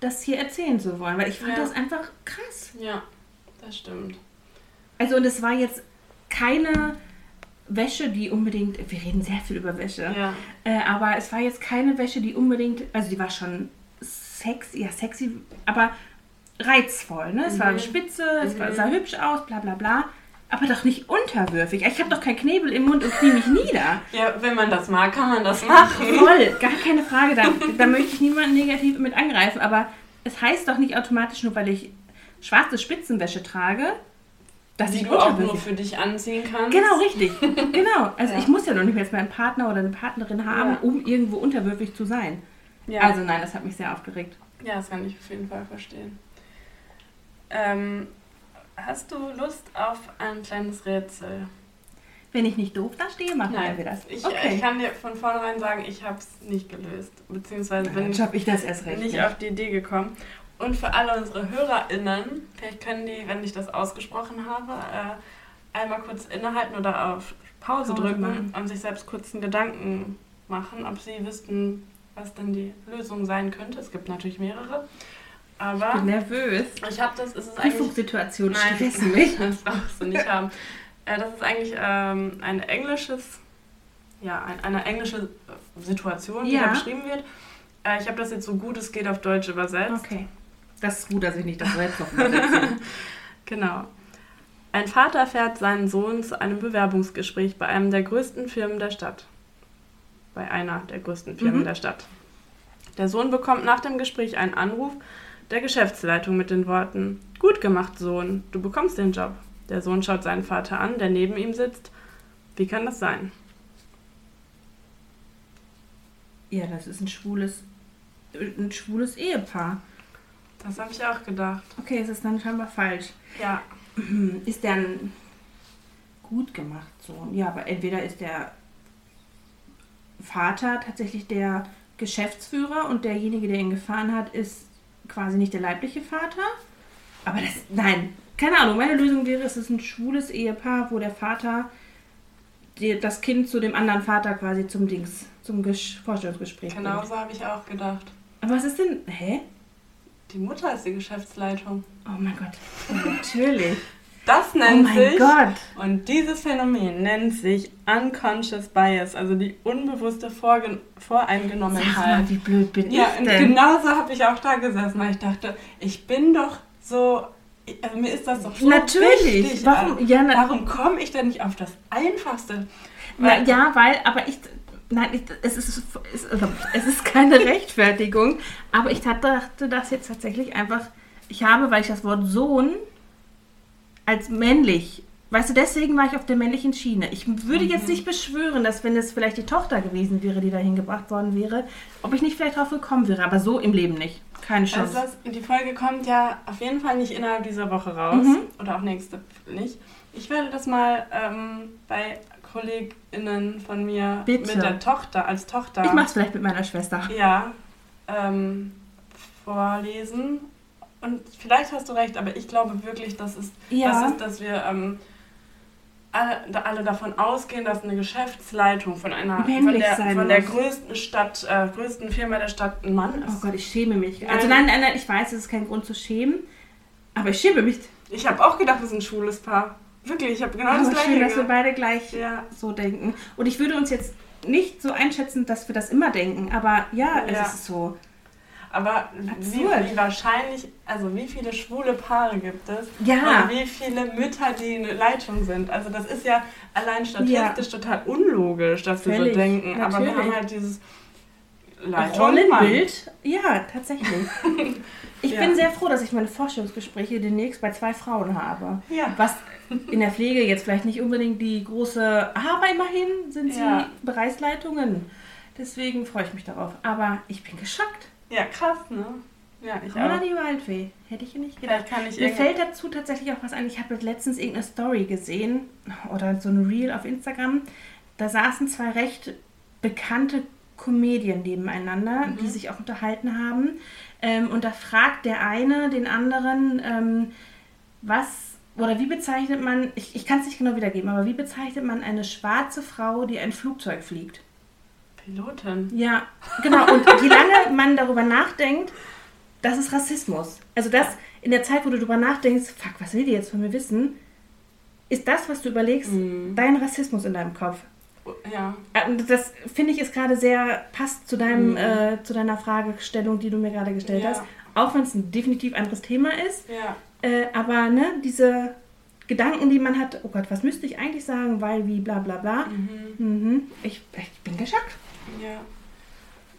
das hier erzählen zu wollen, weil ich fand Ja. das einfach krass. Ja, das stimmt. Also und es war jetzt keine Wäsche, die unbedingt, wir reden sehr viel über Wäsche, Ja. äh, aber es war jetzt keine Wäsche, die unbedingt, also die war schon sexy, ja sexy, aber reizvoll, ne? Es war Mhm. spitze, es war, Mhm. sah hübsch aus, bla bla bla, aber doch nicht unterwürfig. Ich habe doch keinen Knebel im Mund und knie mich nieder. Ja, wenn man das mag, kann man das machen. Voll, gar keine Frage. Da, da möchte ich niemanden negativ mit angreifen. Aber es heißt doch nicht automatisch, nur weil ich schwarze Spitzenwäsche trage, dass Die ich du auch nur für dich anziehen kannst. Genau, richtig. Genau. Also Ja. ich muss ja noch nicht mehr jetzt meinen Partner oder eine Partnerin haben, Ja. um irgendwo unterwürfig zu sein. Ja. Also nein, das hat mich sehr aufgeregt. ja, das kann ich auf jeden Fall verstehen. Ähm, hast du Lust auf ein kleines Rätsel? Wenn ich nicht doof da stehe, machen wir das. Ich, okay. ich kann dir von vornherein sagen, ich habe es nicht gelöst. Beziehungsweise bin ich ich das erst recht. nicht ja. auf die Idee gekommen. Und für alle unsere HörerInnen, vielleicht können die, wenn ich das ausgesprochen habe, äh, einmal kurz innehalten oder auf Pause, Pause drücken machen. und sich selbst kurz einen Gedanken machen, ob sie wüssten, was denn die Lösung sein könnte. Es gibt natürlich mehrere. Ich Aber bin nervös. ich habe das, ist Prüfungssituation Nein, stressen mich. das brauchst du nicht haben. Äh, das ist eigentlich ähm, ein englisches, ja, ein, eine englische äh, Situation, die Ja. da beschrieben wird. Äh, ich habe das jetzt so gut es geht auf Deutsch übersetzt. Okay. Das ist gut, dass ich nicht das selbst noch übersetze. Genau. Ein Vater fährt seinen Sohn zu einem Bewerbungsgespräch bei einem der größten Firmen der Stadt. Bei einer der größten Firmen Mhm. der Stadt. Der Sohn bekommt nach dem Gespräch einen Anruf der Geschäftsleitung mit den Worten: Gut gemacht, Sohn, du bekommst den Job. Der Sohn schaut seinen Vater an, der neben ihm sitzt. Wie kann das sein? Ja, das ist ein schwules, ein schwules Ehepaar. Das habe ich auch gedacht. Okay, es ist dann scheinbar falsch. Ja, Ist der ein gut gemacht Sohn? Ja, aber entweder ist der Vater tatsächlich der Geschäftsführer und derjenige, der ihn gefahren hat, ist quasi nicht der leibliche Vater. Aber das, nein, keine Ahnung. Meine Lösung wäre, es ist ein schwules Ehepaar, wo der Vater die, das Kind zu dem anderen Vater quasi zum Dings, zum Gesch Vorstellungsgespräch genau bringt. so habe ich auch gedacht. Aber was ist denn, hä? Die Mutter ist die Geschäftsleitung. Oh mein Gott, natürlich. Das oh nennt mein sich. Gott. Und dieses Phänomen nennt sich Unconscious Bias, also die unbewusste Vorgen Sag Voreingenommenheit. mal, wie blöd bin Ja, ich denn? genau so habe ich auch da gesessen, weil ich dachte, ich bin doch so, also mir ist das doch so Natürlich. wichtig. Warum- Also, ja, na- warum komme ich denn nicht auf das Einfachste? Na, Weil- ja, weil, aber ich, nein, ich, es, ist, es, es ist keine Rechtfertigung, aber ich dachte das jetzt tatsächlich einfach, ich habe, weil ich das Wort Sohn als männlich, weißt du, deswegen war ich auf der männlichen Schiene. Ich würde jetzt Mhm. nicht beschwören, dass wenn es vielleicht die Tochter gewesen wäre, die dahin gebracht worden wäre, ob ich nicht vielleicht drauf gekommen wäre, aber so im Leben nicht. Keine Also Chance. das, die Folge kommt ja auf jeden Fall nicht innerhalb dieser Woche raus. Mhm. Oder auch nächste nicht. Ich werde das mal ähm, bei KollegInnen von mir Bitte. mit der Tochter, als Tochter. Ich mach's vielleicht mit meiner Schwester. Ja, ähm, vorlesen. Und vielleicht hast du recht, aber ich glaube wirklich, dass es Ja. das ist, dass wir ähm, alle, alle davon ausgehen, dass eine Geschäftsleitung von einer von Männlich der, sein von der größten Stadt, äh, größten Firma der Stadt ein Mann Oh ist. Gott, ich schäme mich. Also nein, nein, nein, ich weiß, es ist kein Grund zu schämen, aber ich schäme mich. Ich habe auch gedacht, wir sind ein schwules Paar. Wirklich, ich habe genau das Aber gleiche schön, dass wir beide gleich Ja. so denken. Und ich würde uns jetzt nicht so einschätzen, dass wir das immer denken, aber ja, Ja. es ist so. Aber wie, wie wahrscheinlich, also wie viele schwule Paare gibt es? Ja. Und wie viele Mütter, die in Leitung sind? Also das ist ja allein statistisch total unlogisch, dass wir so Völlig, denken. Aber wir natürlich. haben halt dieses Leitung. Rollenbild? Ja, tatsächlich. Ich Ja. bin sehr froh, dass ich meine Vorstellungsgespräche demnächst bei zwei Frauen habe. Ja. Was in der Pflege jetzt vielleicht nicht unbedingt die große, aber immerhin sind sie Ja. Bereichsleitungen. Deswegen freue ich mich darauf. Aber ich bin geschockt. Ja, krass, ne? Ja, ich Roller auch. die Waldfee. Hätte ich ja nicht gedacht. Vielleicht kann ich Mir fällt dazu tatsächlich auch was ein. Ich habe letztens irgendeine Story gesehen oder so ein Reel auf Instagram. Da saßen zwei recht bekannte Comedien nebeneinander, Mhm. die sich auch unterhalten haben. Ähm, und da fragt der eine den anderen, ähm, was oder wie bezeichnet man, ich, ich kann es nicht genau wiedergeben, aber wie bezeichnet man eine schwarze Frau, die ein Flugzeug fliegt? Pilotin. Ja, genau. Und je lange man darüber nachdenkt, das ist Rassismus. Also das in der Zeit, wo du darüber nachdenkst, fuck, was will die jetzt von mir wissen, ist das, was du überlegst, Mhm. dein Rassismus in deinem Kopf. Ja. Äh, Und das finde ich ist gerade sehr passt zu deinem Mhm. äh, zu deiner Fragestellung, die du mir gerade gestellt Ja. hast. Auch wenn es ein definitiv anderes Thema ist, Ja. äh, aber ne, diese Gedanken, die man hat, oh Gott, was müsste ich eigentlich sagen, weil wie bla bla bla. Mhm. Mhm. Ich, ich bin geschockt. Ja.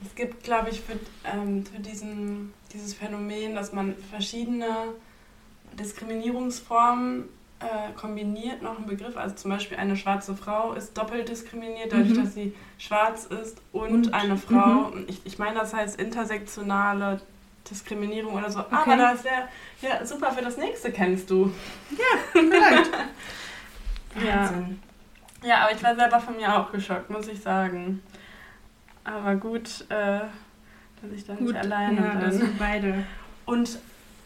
Es gibt, glaube ich, für, ähm, für diesen, dieses Phänomen, dass man verschiedene Diskriminierungsformen äh, kombiniert, noch einen Begriff. Also zum Beispiel eine schwarze Frau ist doppelt diskriminiert, dadurch, Mhm. dass sie schwarz ist und, Und- eine Frau. Ich, ich meine, das heißt intersektionale Diskriminierung oder so. Okay. Aber das wäre ja, super für das nächste, kennst du. Vielleicht. Ja. Wahnsinn. Ja, aber ich war selber von mir auch geschockt, muss ich sagen. Aber gut, äh, dass ich da nicht alleine ja, bin. sind beide. Und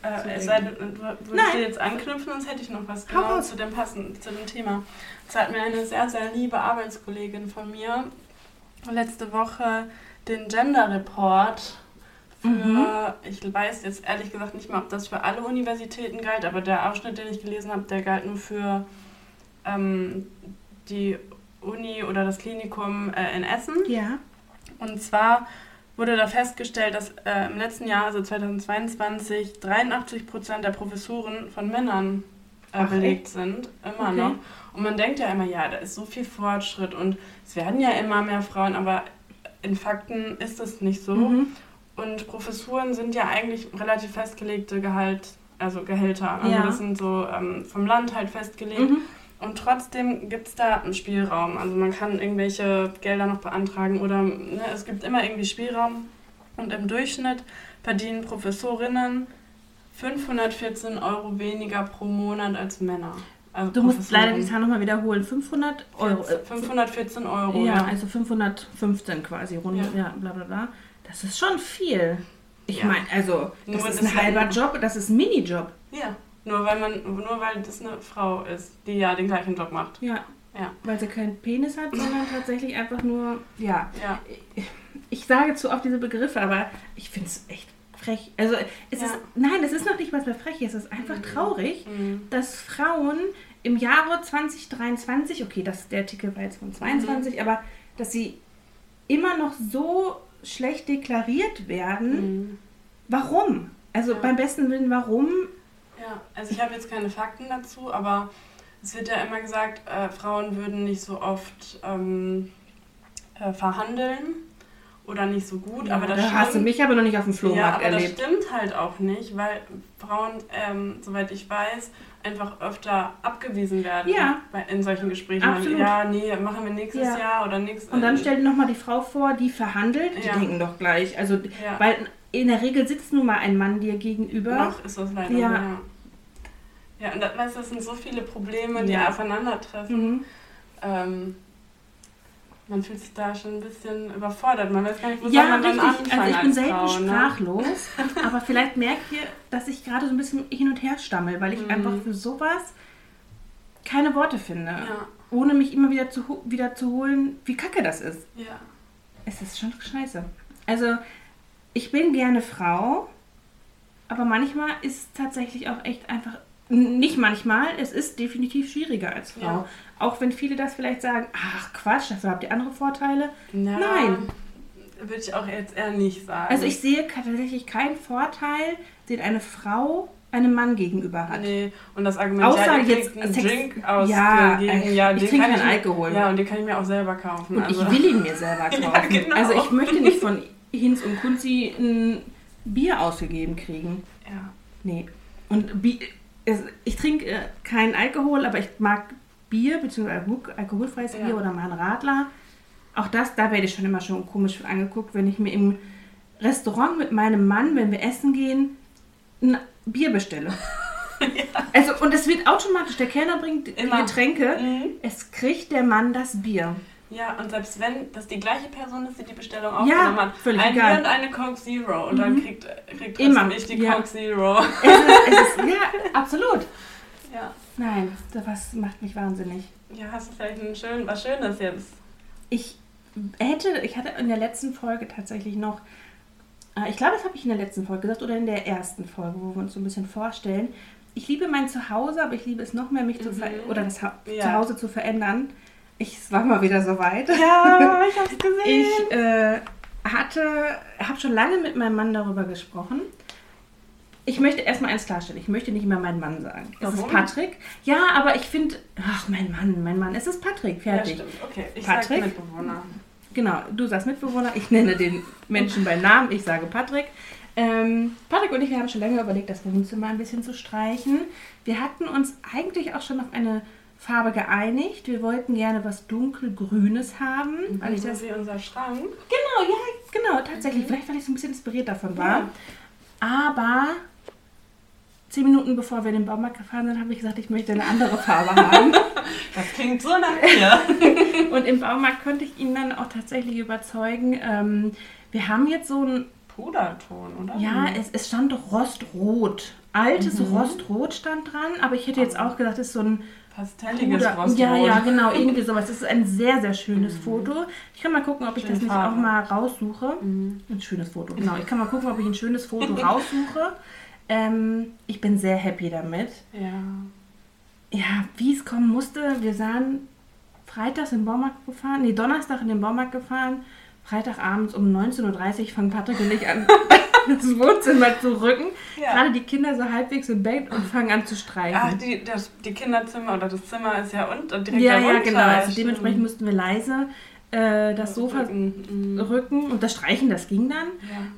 äh, es sei denn, du würdest jetzt anknüpfen, sonst hätte ich noch was genau zu dem passen, zu dem Thema. Es hat mir eine sehr, sehr liebe Arbeitskollegin von mir letzte Woche den Gender Report für, Mhm. ich weiß jetzt ehrlich gesagt nicht mal, ob das für alle Universitäten galt, aber der Ausschnitt, den ich gelesen habe, der galt nur für ähm, die Uni oder das Klinikum äh, in Essen. Ja. Und zwar wurde da festgestellt, dass äh, im letzten Jahr, also 2022, 83 Prozent der Professuren von Männern äh, Ach, belegt sind. Immer Okay. noch. Und man denkt ja immer, ja, da ist so viel Fortschritt und es werden ja immer mehr Frauen, aber in Fakten ist es nicht so. Mhm. Und Professuren sind ja eigentlich relativ festgelegte Gehalt, also Gehälter. Also Ja. das sind so ähm, vom Land halt festgelegt. Mhm. Und trotzdem gibt es da einen Spielraum. Also man kann irgendwelche Gelder noch beantragen oder ne, es gibt immer irgendwie Spielraum. Und im Durchschnitt verdienen Professorinnen 514 Euro weniger pro Monat als Männer. Also Du musst leider die. Zahl nochmal wiederholen. 500 Euro. Äh, 514 Euro, ja, ja. also 515 quasi rund. Ja. Ja. bla bla bla. Das ist schon viel. Ich Ja. meine, also, das Nur ist das ein halber Job, das ist ein Minijob. Ja. Nur weil man, nur weil das eine Frau ist, die ja den gleichen Job macht. Ja. Ja. Weil sie keinen Penis hat, sondern tatsächlich einfach nur, ja. Ja. Ich sage zu oft diese Begriffe, aber ich finde es echt frech. Also, es Ja. ist, nein, es ist noch nicht was mehr frech, es ist einfach Mhm. traurig, Mhm. dass Frauen im Jahre 2023, okay, das, der Artikel war jetzt von 22, aber dass sie immer noch so schlecht deklariert werden. Mhm. Warum? Also Ja. beim besten Willen, warum? Ja, also ich habe jetzt keine Fakten dazu, aber es wird ja immer gesagt, äh, Frauen würden nicht so oft ähm, äh, verhandeln oder nicht so gut, aber das da stimmt. hast du mich aber noch nicht auf dem ja, Flohmarkt aber erlebt. das stimmt halt auch nicht, weil Frauen, ähm, soweit ich weiß, einfach öfter abgewiesen werden Ja. bei, in solchen Gesprächen. Absolut. Ja, nee, machen wir nächstes Ja. Jahr oder nächstes Und dann stell dir nochmal die Frau vor, die verhandelt. Die Ja. denken doch gleich. Also, ja, weil in der Regel sitzt nun mal ein Mann dir gegenüber. noch ist das leider Ja. so, ja. Ja, und das, weißt, du, das sind so viele Probleme, die Ja. aufeinandertreffen. Mhm. ähm, man fühlt sich da schon ein bisschen überfordert. Man weiß gar nicht, wo soll Ja, man dann richtig. anfangen Also ich bin selten Frau, ne? sprachlos, aber vielleicht merkt ihr, dass ich gerade so ein bisschen hin und her stammel, weil ich Mhm. einfach für sowas keine Worte finde. Ja. Ohne mich immer wieder zu, wieder zu holen, wie kacke das ist. Ja. Es ist schon scheiße. Also, ich bin gerne Frau, aber manchmal ist es tatsächlich auch echt einfach. Nicht manchmal, es ist definitiv schwieriger als Frau. Ja. Auch wenn viele das vielleicht sagen, ach Quatsch, das habt ihr andere Vorteile. Na, Nein. Würde ich auch jetzt eher nicht sagen. Also ich sehe tatsächlich keinen Vorteil, den eine Frau einem Mann gegenüber hat. Nee, und das Argument, Außer ja, jetzt einen Sex- Drink Ja, ausgegeben. äh, Ja, ich den trinke keinen Alkohol. Ja, und den kann ich mir auch selber kaufen. Und also, ich will ihn mir selber kaufen. Ja, genau. Also ich möchte nicht von Hinz und Kunzi ein Bier ausgegeben kriegen. Ja. Nee. Und Bi ich trinke äh, keinen Alkohol, aber ich mag Bier, beziehungsweise Alkohol, alkoholfreies Ja. Bier oder mal einen Radler. Auch das, da werde ich schon immer schon komisch angeguckt, wenn ich mir im Restaurant mit meinem Mann, wenn wir essen gehen, ein Bier bestelle. Also, und es wird automatisch, der Kellner bringt die Immer. Getränke, Mhm. es kriegt der Mann das Bier. Ja, und selbst wenn das die gleiche Person ist, die die Bestellung Ja, aufgenommen hat, völlig ein egal. Bier und eine Coke Zero und dann kriegt, kriegt Immer, ich die ja. Coke Zero. Es ist, es ist, ja, absolut. Ja. Nein, das macht mich wahnsinnig. Ja, hast du vielleicht ein schön, was Schönes jetzt? Ich hätte, ich hatte in der letzten Folge tatsächlich noch, äh, ich glaube, das habe ich in der letzten Folge gesagt oder in der ersten Folge, wo wir uns so ein bisschen vorstellen. Ich liebe mein Zuhause, aber ich liebe es noch mehr, mich zu Mhm. oder das ha Ja. Zuhause zu verändern. Ich, es war mal wieder soweit. Ja, ich hab's gesehen. Ich äh, hatte, habe schon lange mit meinem Mann darüber gesprochen. Ich möchte erstmal eins klarstellen. Ich möchte nicht mehr meinen Mann sagen. Es ist? Patrick. Ja, aber ich finde, ach, mein Mann, mein Mann. Es ist Patrick. ja, Fertig. stimmt. Okay, ich Patrick? sag Mitbewohner. Genau, du sagst Mitbewohner, ich nenne den Menschen bei Namen, ich sage Patrick. Ähm, Patrick und ich, wir haben schon länger überlegt, das Wohnzimmer ein bisschen zu streichen. Wir hatten uns eigentlich auch schon auf eine Farbe geeinigt. Wir wollten gerne was dunkelgrünes haben, weil ich das... wie unser Schrank. Genau, ja, genau, tatsächlich. Vielleicht, weil ich so ein bisschen inspiriert davon war. Ja. Aber zehn Minuten bevor wir in den Baumarkt gefahren sind, habe ich gesagt, ich möchte eine andere Farbe haben. Das klingt so nach mir. Und im Baumarkt konnte ich ihn dann auch tatsächlich überzeugen. Ähm, wir haben jetzt so ein, Puderton, oder? ja, es, es stand Rostrot. Altes Mhm. Rostrot stand dran, aber ich hätte jetzt auch gesagt, es ist so ein Pastelliges Puder- Rostrot. Ja, ja, genau, irgendwie sowas. Das ist ein sehr, sehr schönes Foto. Ich kann mal gucken, ob ich Schöne das nicht Farbe. auch mal raussuche. Mhm. Ein schönes Foto, genau. Ich kann mal gucken, ob ich ein schönes Foto raussuche. Ähm, ich bin sehr happy damit. Ja. Ja, wie es kommen musste, wir sahen freitags in den Baumarkt gefahren, nee, Donnerstag in den Baumarkt gefahren, Freitagabends um 19.30 Uhr fangen Patrick und ich an, das Wohnzimmer zu rücken. Ja. Gerade die Kinder so halbwegs im Bett und fangen an zu streichen. Ach, die, das, die Kinderzimmer oder das Zimmer ist ja unten direkt ja, darunter. ja, genau. Also dementsprechend mussten wir leise äh, das Sofa Rücken, mhm. rücken und das Streichen, das ging dann.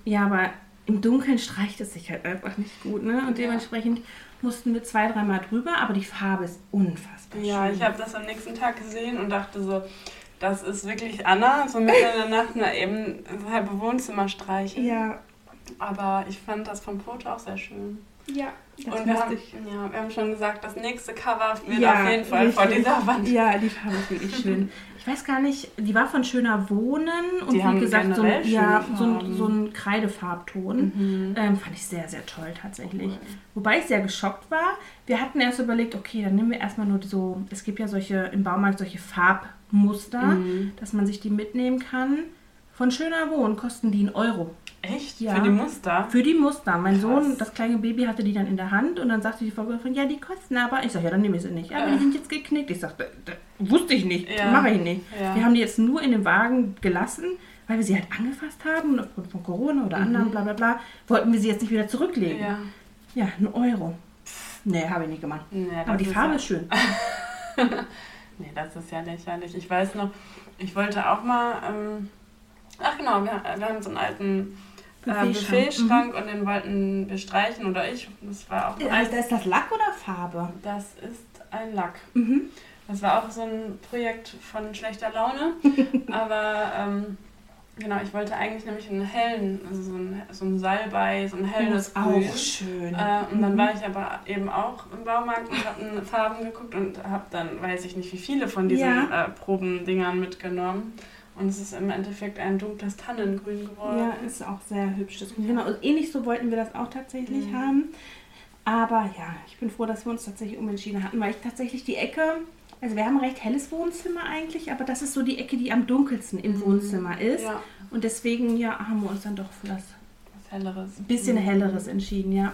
Ja. Ja, aber im Dunkeln streicht es sich halt einfach nicht gut, ne? Und Ja. dementsprechend mussten wir zwei, dreimal drüber, aber die Farbe ist unfassbar Ja, schön. ich habe das am nächsten Tag gesehen und dachte so, das ist wirklich Anna, so mitten in der Nacht mal eben halbe Wohnzimmer streichen. Ja, Aber ich fand das vom Foto auch sehr schön. Ja. Das und wir haben, ich. ja, wir haben schon gesagt, das nächste Cover wird Ja, auf jeden Fall vor richtig. dieser Wand. Ja, die Farbe ist wirklich schön. Ich weiß gar nicht, die war von Schöner Wohnen und Die wie gesagt, so ein, ja, so ein, so ein Kreidefarbton. Mhm. Ähm, fand ich sehr, sehr toll tatsächlich. Wobei ich sehr geschockt war. Wir hatten erst überlegt, okay, dann nehmen wir erstmal nur so, es gibt ja solche im Baumarkt solche Farbmuster, Mhm. dass man sich die mitnehmen kann. Von Schöner Wohnen kosten die einen Euro. Echt? Ja. Für die Muster? Für die Muster. Mein Krass. Sohn, das kleine Baby, hatte die dann in der Hand und dann sagte die Verkäuferin, ja, die kosten aber. Ich sage, ja, dann nehme ich sie nicht. Aber Ja. die sind jetzt geknickt. Ich sagte, wusste ich nicht. Ja. Mache ich nicht. Ja. Wir haben die jetzt nur in dem Wagen gelassen, weil wir sie halt angefasst haben, aufgrund von Corona oder anderen, bla bla bla. Wollten wir sie jetzt nicht wieder zurücklegen. Mhm. Ja. Ja, ein Euro. Nee, habe ich nicht gemacht. Nee, Aber die ist Farbe ja, ist schön. Nee, das ist ja lächerlich. Ich weiß noch, ich wollte auch mal. Ähm, ach genau, wir, wir haben so einen alten äh, Buffetschrank. Buffetschrank und den wollten wir streichen oder ich. Das war auch Ist ist das Lack oder Farbe? Das ist ein Lack. Mhm. Das war auch so ein Projekt von schlechter Laune. aber ähm, genau, ich wollte eigentlich nämlich einen hellen, also so ein, so ein Salbei, so ein helles Grün. auch schön. Äh, und dann Mhm. war ich aber eben auch im Baumarkt und habe Farben geguckt und habe dann, weiß ich nicht, wie viele von diesen Ja. äh, Probendingern mitgenommen. Und es ist im Endeffekt ein dunkles Tannengrün geworden. Ja, ist auch sehr hübsch. Das, genau, also ähnlich so wollten wir das auch tatsächlich Mhm. haben. Aber ja, ich bin froh, dass wir uns tatsächlich umentschieden hatten, weil ich tatsächlich die Ecke, also wir haben ein recht helles Wohnzimmer eigentlich, aber das ist so die Ecke, die am dunkelsten im Wohnzimmer ist. Ja, Und deswegen, ja, haben wir uns dann doch für das Helleres. bisschen helleres entschieden, ja.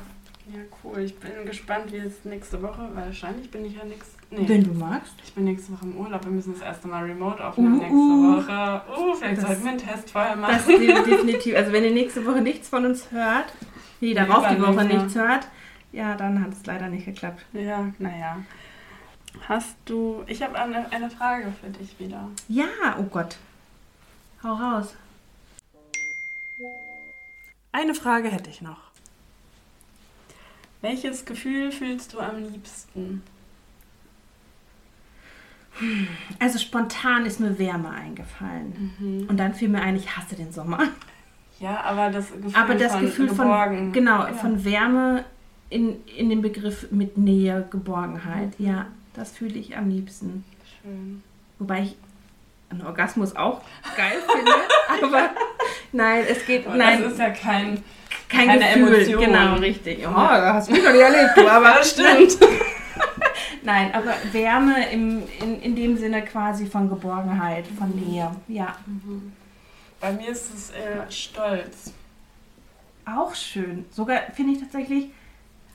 Ja, cool. Ich bin gespannt, wie es nächste Woche, weil wahrscheinlich bin ich ja nächste. Nee. Wenn du magst. Ich bin nächste Woche im Urlaub. Wir müssen das erste Mal remote aufnehmen Uh, nächste uh. Woche. Uh, vielleicht Das- sollten wir einen Test vorher Das machen. de- definitiv. Also wenn ihr nächste Woche nichts von uns hört, nee, darauf die Woche Übernächste. nichts hört, ja, dann hat es leider nicht geklappt. Ja, naja. Hast du. Ich habe eine, eine Frage für dich wieder. Ja, oh Gott. Hau raus. Eine Frage hätte ich noch. Welches Gefühl fühlst du am liebsten? Also spontan ist mir Wärme eingefallen. Und dann fiel mir ein, ich hasse den Sommer. Ja, aber das Gefühl Aber das von Gefühl von, genau, Ja. von Wärme in, in dem Begriff mit Nähe, Geborgenheit. Ja, das fühle ich am liebsten. Schön. Wobei ich einen Orgasmus auch geil finde. aber nein, es geht. Aber nein, Das ist ja kein. kein keine Gefühl. Emotion. Genau, richtig. Oh, hast du noch nicht erlebt, du. Aber Ja, stimmt. Nein, aber Wärme im, in, in dem Sinne quasi von Geborgenheit, von Nähe. Ja, Bei mir ist es eher Stolz. auch schön. Sogar finde ich tatsächlich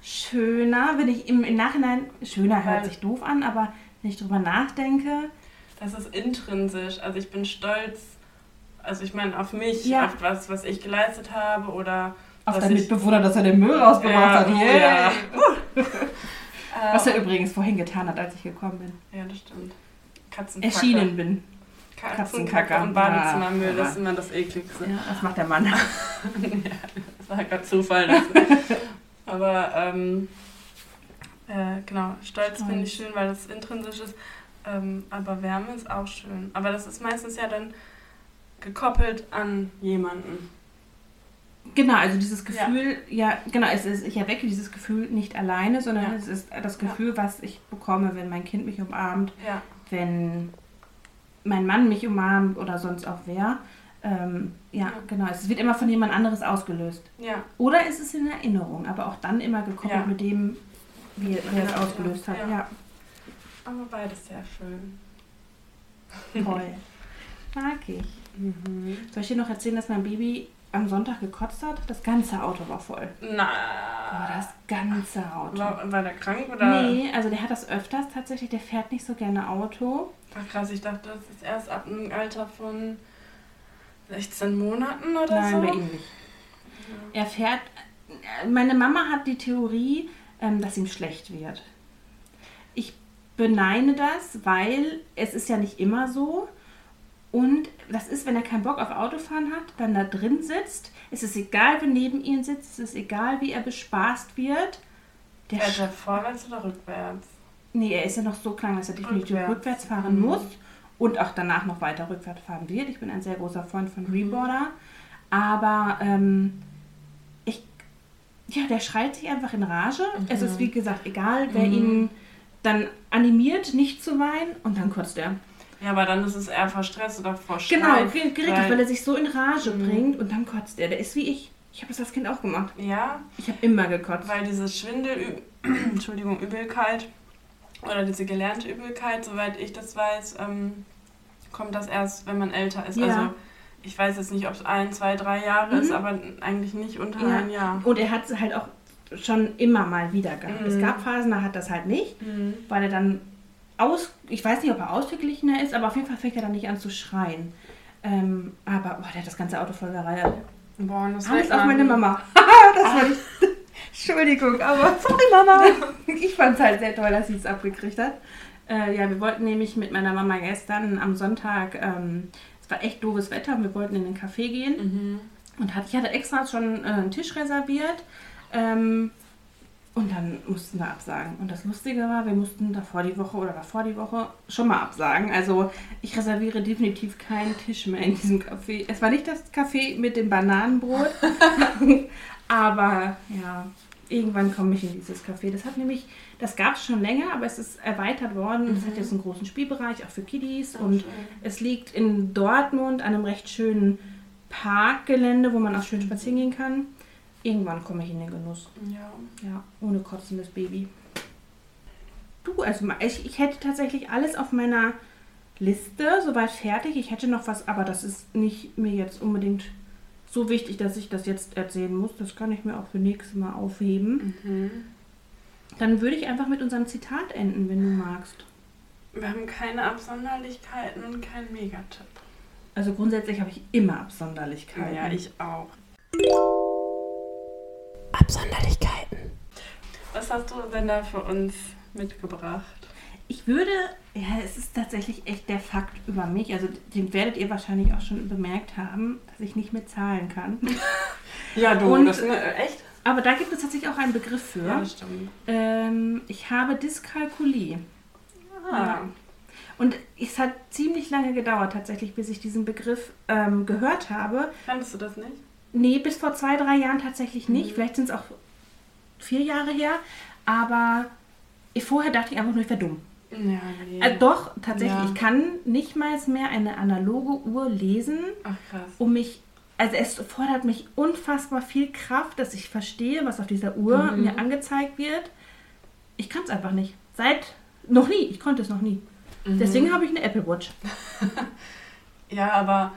schöner, wenn ich im, im Nachhinein, schöner hört sich doof an, aber wenn ich drüber nachdenke, Das ist intrinsisch. Also ich bin stolz. Also ich meine auf mich, Ja. auf was, was ich geleistet habe oder auf deinen Mitbewohner, dass er den Müll rausgebracht hat. Ja, Yay. ja. Was er übrigens vorhin getan hat, als ich gekommen bin. Ja, das stimmt. Katzenkacke. Erschienen bin. Katzenkacke Katzenkacke. und Badezimmermüll, das ist immer das ekligste. Ja, das macht der Mann. ja, das war gerade Zufall. Aber ähm, äh, genau, Stolz Stolz. finde ich schön, weil das intrinsisch ist. Ähm, aber Wärme ist auch schön. Aber das ist meistens ja dann gekoppelt an jemanden. Genau, also dieses Gefühl, ja, genau, es ist, ich erwecke dieses Gefühl nicht alleine, sondern Ja. es ist das Gefühl, was ich bekomme, wenn mein Kind mich umarmt, Ja, wenn mein Mann mich umarmt oder sonst auch wer. Ähm, ja, Ja. genau, es wird immer von jemand anderes ausgelöst. ja. Oder es ist in Erinnerung, aber auch dann immer gekoppelt Ja. mit dem, wie wer es Ja, ausgelöst hat. ja. Ja, Aber beides sehr schön. toll. Mag ich. Mhm. Soll ich dir noch erzählen, dass mein Baby am Sonntag gekotzt hat? Das ganze Auto war voll. Na, Oh, das ganze Auto. war, war der krank oder? Nee, also der hat das öfters tatsächlich, der fährt nicht so gerne Auto. Ach krass, ich dachte, das ist erst ab einem Alter von 16 Monaten oder Nein, so. bei ihm nicht. Er fährt, meine Mama hat die Theorie, ähm, dass ihm schlecht wird. Ich beneine das, weil es ist ja nicht immer so. Und das ist, wenn er keinen Bock auf Autofahren hat, dann da drin sitzt. Es ist egal, wer neben ihm sitzt. Es ist egal, wie er bespaßt wird. Der Fährt er vorwärts oder rückwärts? Nee, er ist ja noch so klein, dass er definitiv Rückwärts. rückwärts, fahren Mhm. muss und auch danach noch weiter rückwärts fahren wird. Ich bin ein sehr großer Freund von Reboarder. Aber ähm, ich, ja, der schreit sich einfach in Rage. Es ist wie gesagt egal, wer Mhm. ihn dann animiert, nicht zu weinen und dann kotzt er. Ja, aber dann ist es eher vor Stress oder vor Streit. Genau, ge- richtig, weil- weil er sich so in Rage Mhm. bringt und dann kotzt er. Der ist wie ich. Ich habe das als Kind auch gemacht. Ja, Ich habe immer gekotzt. weil diese Schwindel, Entschuldigung, Übelkeit oder diese gelernte Übelkeit, soweit ich das weiß, ähm, kommt das erst, wenn man älter ist. Ja. Also ich weiß jetzt nicht, ob es ein, zwei, drei Jahre Mhm. ist, aber eigentlich nicht unter Ja. ein Jahr. Und er hat es halt auch schon immer mal wieder gehabt. Es Mhm. gab Phasen, da hat das halt nicht. Mhm. weil er dann aus, ich weiß nicht, ob er ausgeglichener ist, aber auf jeden Fall fängt er dann nicht an zu schreien. Ähm, aber boah, der hat das ganze Auto voll gereiert. Boah, das Alles auf man- meine Mama. das war nicht. Entschuldigung, aber sorry Mama. Ich fand es halt sehr toll, dass sie es abgekriegt hat. Äh, ja, wir wollten nämlich mit meiner Mama gestern am Sonntag, ähm, es war echt doofes Wetter, und wir wollten in den Café gehen. Mhm. Und hat, ich hatte extra schon äh, einen Tisch reserviert. Ähm, und dann mussten wir absagen. Und das Lustige war, wir mussten davor die Woche oder davor die Woche schon mal absagen. Also ich reserviere definitiv keinen Tisch mehr in diesem Café. Es war nicht das Café mit dem Bananenbrot. aber ja, irgendwann komme ich in dieses Café. Das hat nämlich, das gab es schon länger, aber es ist erweitert worden. Es hat jetzt einen großen Spielbereich, auch für Kiddies. und es liegt in Dortmund an einem recht schönen Parkgelände, wo man auch schön spazieren gehen kann. Irgendwann komme ich in den Genuss. Ja. Ja, ohne kotzendes Baby. Du, also ich, ich hätte tatsächlich alles auf meiner Liste soweit fertig. Ich hätte noch was, aber das ist nicht mir jetzt unbedingt so wichtig, dass ich das jetzt erzählen muss. Das kann ich mir auch für nächstes Mal aufheben. Mhm. Dann würde ich einfach mit unserem Zitat enden, wenn du magst. Wir haben keine Absonderlichkeiten und keinen Megatipp. Also grundsätzlich habe ich immer Absonderlichkeiten. Ja, ich auch. Absonderlichkeiten. Was hast du denn da für uns mitgebracht? Ich würde, ja, es ist tatsächlich echt der Fakt über mich. Also den werdet ihr wahrscheinlich auch schon bemerkt haben, dass ich nicht mit Zahlen kann. Ja, du, Und- das ne, echt? Aber da gibt es tatsächlich auch einen Begriff für. Ja, das stimmt. Ähm, ich habe Dyskalkulie. Ah. Und es hat ziemlich lange gedauert tatsächlich, bis ich diesen Begriff ähm, gehört habe. Kannst du das nicht? Nee, bis vor zwei, drei Jahren tatsächlich nicht. Mhm. Vielleicht sind es auch vier Jahre her. Aber ich, vorher dachte ich einfach nur, ich wäre dumm. Ja, nee. Äh, doch, tatsächlich. Ja. Ich kann nicht mal mehr eine analoge Uhr lesen, Ach krass. um mich. Also es fordert mich unfassbar viel Kraft, dass ich verstehe, was auf dieser Uhr Mhm. mir angezeigt wird. Ich kann es einfach nicht. Seit noch nie. Ich konnte es noch nie. Mhm. Deswegen habe ich eine Apple Watch. Ja, aber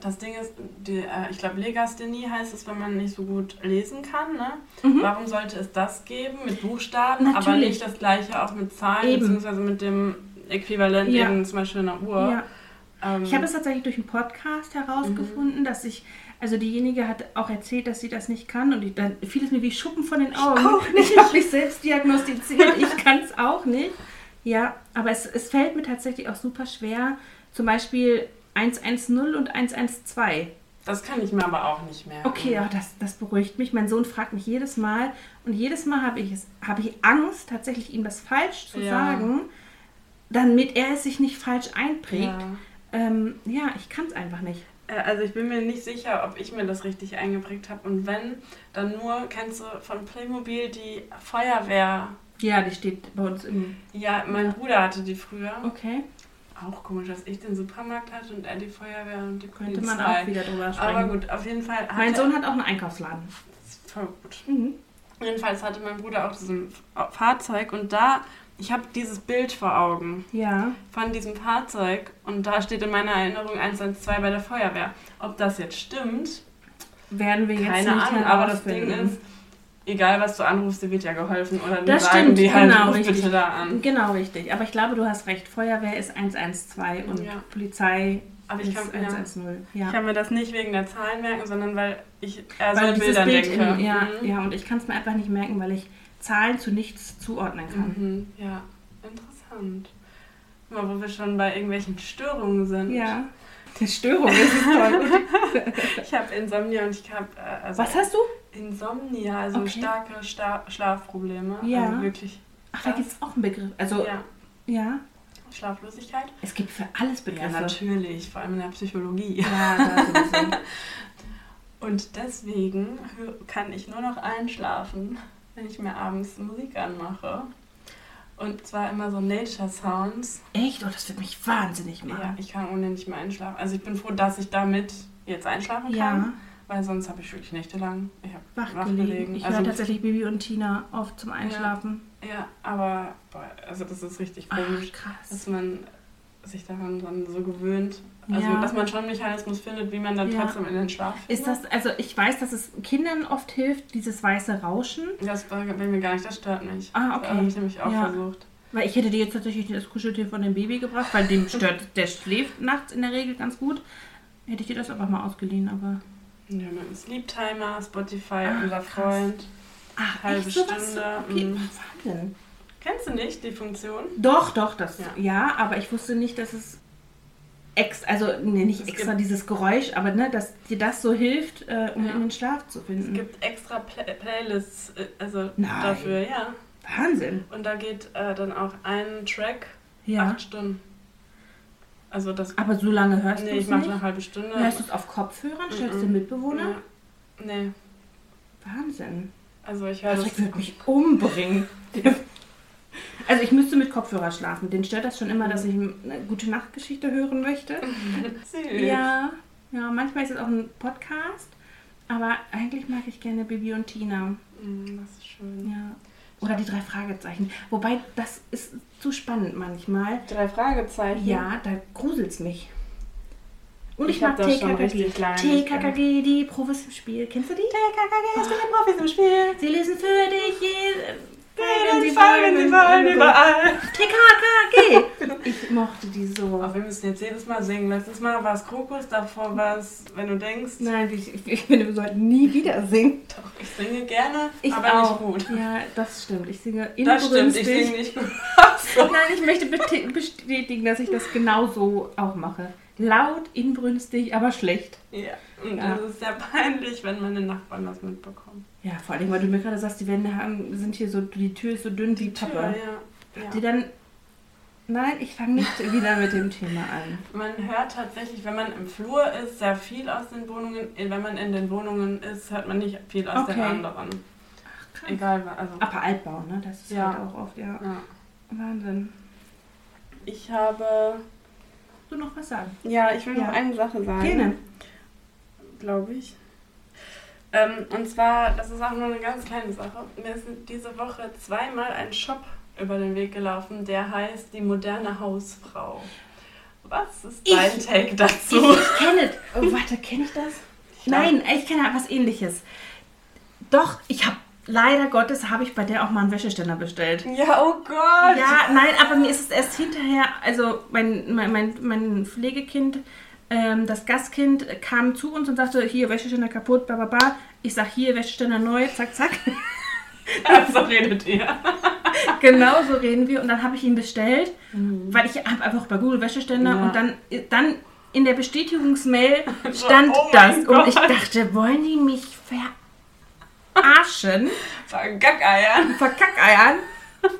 das Ding ist, die, äh, ich glaube, Legasthenie heißt es, wenn man nicht so gut lesen kann. Ne? Mhm. Warum sollte es das geben mit Buchstaben, aber Natürlich. nicht das gleiche auch mit Zahlen, Eben. beziehungsweise mit dem Äquivalent Ja. eben zum Beispiel einer Uhr? Ja. Ähm, Ich habe es tatsächlich durch einen Podcast herausgefunden, dass ich, also diejenige hat auch erzählt, dass sie das nicht kann und ich, dann fiel es mir wie Schuppen von den Augen. auch Ich habe mich selbst diagnostiziert, ich kann es auch nicht. Ja, aber es, es fällt mir tatsächlich auch super schwer, zum Beispiel 110 und 112. das kann ich mir aber auch nicht merken. Okay, ja, das, das beruhigt mich. Mein Sohn fragt mich jedes Mal und jedes Mal habe ich, es- habe ich Angst, tatsächlich ihm das falsch zu Ja. sagen, damit er es sich nicht falsch einprägt. Ja. Ähm, ja, ich kann es einfach nicht. Äh, Also ich bin mir nicht sicher, ob ich mir das richtig eingeprägt habe. Und wenn, dann nur, kennst du von Playmobil die Feuerwehr? Ja, die steht bei uns im. Ja, mein Bruder hatte die früher. Okay. Auch komisch, dass ich den Supermarkt hatte und er die Feuerwehr und die Könnte Polizei. man auch wieder drüber sprechen. Aber gut, auf jeden Fall Mein Sohn hat auch einen Einkaufsladen. Voll gut. Mhm. Jedenfalls hatte mein Bruder auch diesen Fahrzeug und da, ich habe dieses Bild vor Augen Ja. von diesem Fahrzeug und da steht in meiner Erinnerung 112 bei der Feuerwehr. Ob das jetzt stimmt, Werden wir jetzt keine nicht Ahnung, aber das Ding ist, egal was du anrufst, dir wird ja geholfen oder die Das sagen stimmt, die halt, genau, ruf bitte da an. Genau, richtig. Aber ich glaube, du hast recht. Feuerwehr ist 112 und Ja. Polizei Aber ich ist kann, ja, 110. Ja. ich kann mir das nicht wegen der Zahlen merken, sondern weil ich eher so weil Bildern Bild denke. in, ja, Mhm. ja, und ich kann es mir einfach nicht merken, weil ich Zahlen zu nichts zuordnen kann. Mhm. ja, interessant. Mal, wo wir schon bei irgendwelchen Störungen sind. Ja. Die Störung das ist toll. Ich habe Insomnia und ich habe äh, also Was hast du? Insomnia, also Okay. starke Sta Schlafprobleme. Ja. Also wirklich. Ach, da gibt es auch einen Begriff. Also, ja. Ja, Schlaflosigkeit. Es gibt für alles Ja, Begriffe. natürlich, vor allem in der Psychologie. Ja, da. Und deswegen kann ich nur noch einschlafen, wenn ich mir abends Musik anmache. Und zwar immer so Nature Sounds. Echt? Oh, das wird mich wahnsinnig Ja, machen. ich kann ohne nicht mehr einschlafen. Also ich bin froh, dass ich damit jetzt einschlafen kann, Ja, weil sonst habe ich wirklich nächtelang ich wach wach gelegen. gelegen. Ich Also- höre tatsächlich Bibi und Tina oft zum Einschlafen. Ja, aber boah, also das ist richtig Ach, komisch, krass. dass man sich daran dann so gewöhnt. Also Ja. dass man schon einen Mechanismus findet, wie man dann Ja. trotzdem in den Schlaf Ist findet. das, also ich weiß, dass es Kindern oft hilft, dieses weiße Rauschen. Das war bei mir gar nicht, das stört mich. Ah, okay. Das habe ich nämlich auch Ja. versucht. Weil ich hätte dir jetzt tatsächlich das Kuscheltier von dem Baby gebracht, weil dem stört, der schläft nachts in der Regel ganz gut. Hätte ich dir das einfach mal ausgeliehen, aber. Ja, mit dem Sleep Timer, Spotify, Ah, unser. Freund. Ach, Halbe echt? Stunde, Okay, mm. Wahnsinn. Kennst du nicht die Funktion? Doch, doch, das. Ja. Ja, aber ich wusste nicht, dass es. Ex, also, nee, nicht Es extra dieses Geräusch, aber ne, dass dir das so hilft, äh, um Ja. in den Schlaf zu Es finden. gibt extra Play Playlists äh, also Nein. dafür, ja. Wahnsinn. Und da geht äh, dann auch ein Track Ja. acht Stunden. Also das. Aber so lange hörst nee, du ich es mache nicht? eine halbe Stunde. Hörst du es auf Kopfhörern? Stellst du Mhm. den Mitbewohner? Nee, Wahnsinn. also ich höre das. Würde mich umbringen. Also ich müsste mit Kopfhörer schlafen. Den stört das schon immer, dass ich eine gute Nachtgeschichte hören möchte. Süß. Ja, ja, manchmal ist es auch ein Podcast. Aber eigentlich mag ich gerne Bibi und Tina. Mm, das ist schön. Ja. Oder die drei Fragezeichen. Wobei, das ist zu spannend manchmal. Drei Fragezeichen. Ja, da gruselt es mich. Und ich, Ich mag TKKG. TKKG, die Profis im Spiel. Kennst du die? TKKG ist der Profis im Spiel. Sie lesen für dich jeden Jeden Fall, wenn sie wollen, überall. TKKG. Ich mochte die so. Aber wir müssen jetzt jedes Mal singen. Letztes Mal war es Krokus, davor war es, wenn du denkst. Nein, ich, ich finde, wir sollten nie wieder singen. Doch, ich singe gerne, Ich aber auch. nicht gut. Ja, das stimmt. Ich singe Das stimmt, ich singe nicht gut. So. Nein, ich möchte bestätigen, dass ich das genau so auch mache. Laut, inbrünstig, aber schlecht. Ja, und Ja. es ist sehr peinlich, wenn meine Nachbarn das mitbekommen. Ja, vor allem, weil du mir gerade sagst, die Wände haben, sind hier so, die Tür ist so dünn wie Tür, Pappe. ja. Die ja. dann. Nein, ich fange nicht wieder mit dem Thema an. Man hört tatsächlich, wenn man im Flur ist, sehr viel aus den Wohnungen. Wenn man in den Wohnungen ist, hört man nicht viel aus den Okay. anderen. Krass. Egal, also. Aber Altbau, ne? Das ist Ja. halt auch oft, ja. Ja. Wahnsinn. Ich habe. Du noch was sagen? Ja, ich will Ja. noch eine Sache sagen. Gerne. glaube ich. Ähm, und zwar, das ist auch nur eine ganz kleine Sache. Mir ist diese Woche zweimal ein Shop über den Weg gelaufen, der heißt Die moderne Hausfrau. Was ist dein Ich- Take dazu? Ich kenne. Oh, warte, kenne ich das? Nein, ich kenne was ähnliches. Doch, ich habe. Leider Gottes habe ich bei der auch mal einen Wäscheständer bestellt. Ja, oh Gott! Ja, nein, aber mir ist es erst hinterher, also mein, mein, mein, mein Pflegekind, ähm, das Gastkind kam zu uns und sagte, hier, Wäscheständer kaputt, bla bla bla. Ich sag, hier, Wäscheständer neu, zack, zack. so redet ihr. genau so reden wir. Und dann habe ich ihn bestellt, weil ich habe einfach bei Google Wäscheständer Ja. und dann, dann in der Bestätigungsmail stand oh das. Und ich Gott. dachte, wollen die mich verarschen? Vergackeiern. Verkackeiern.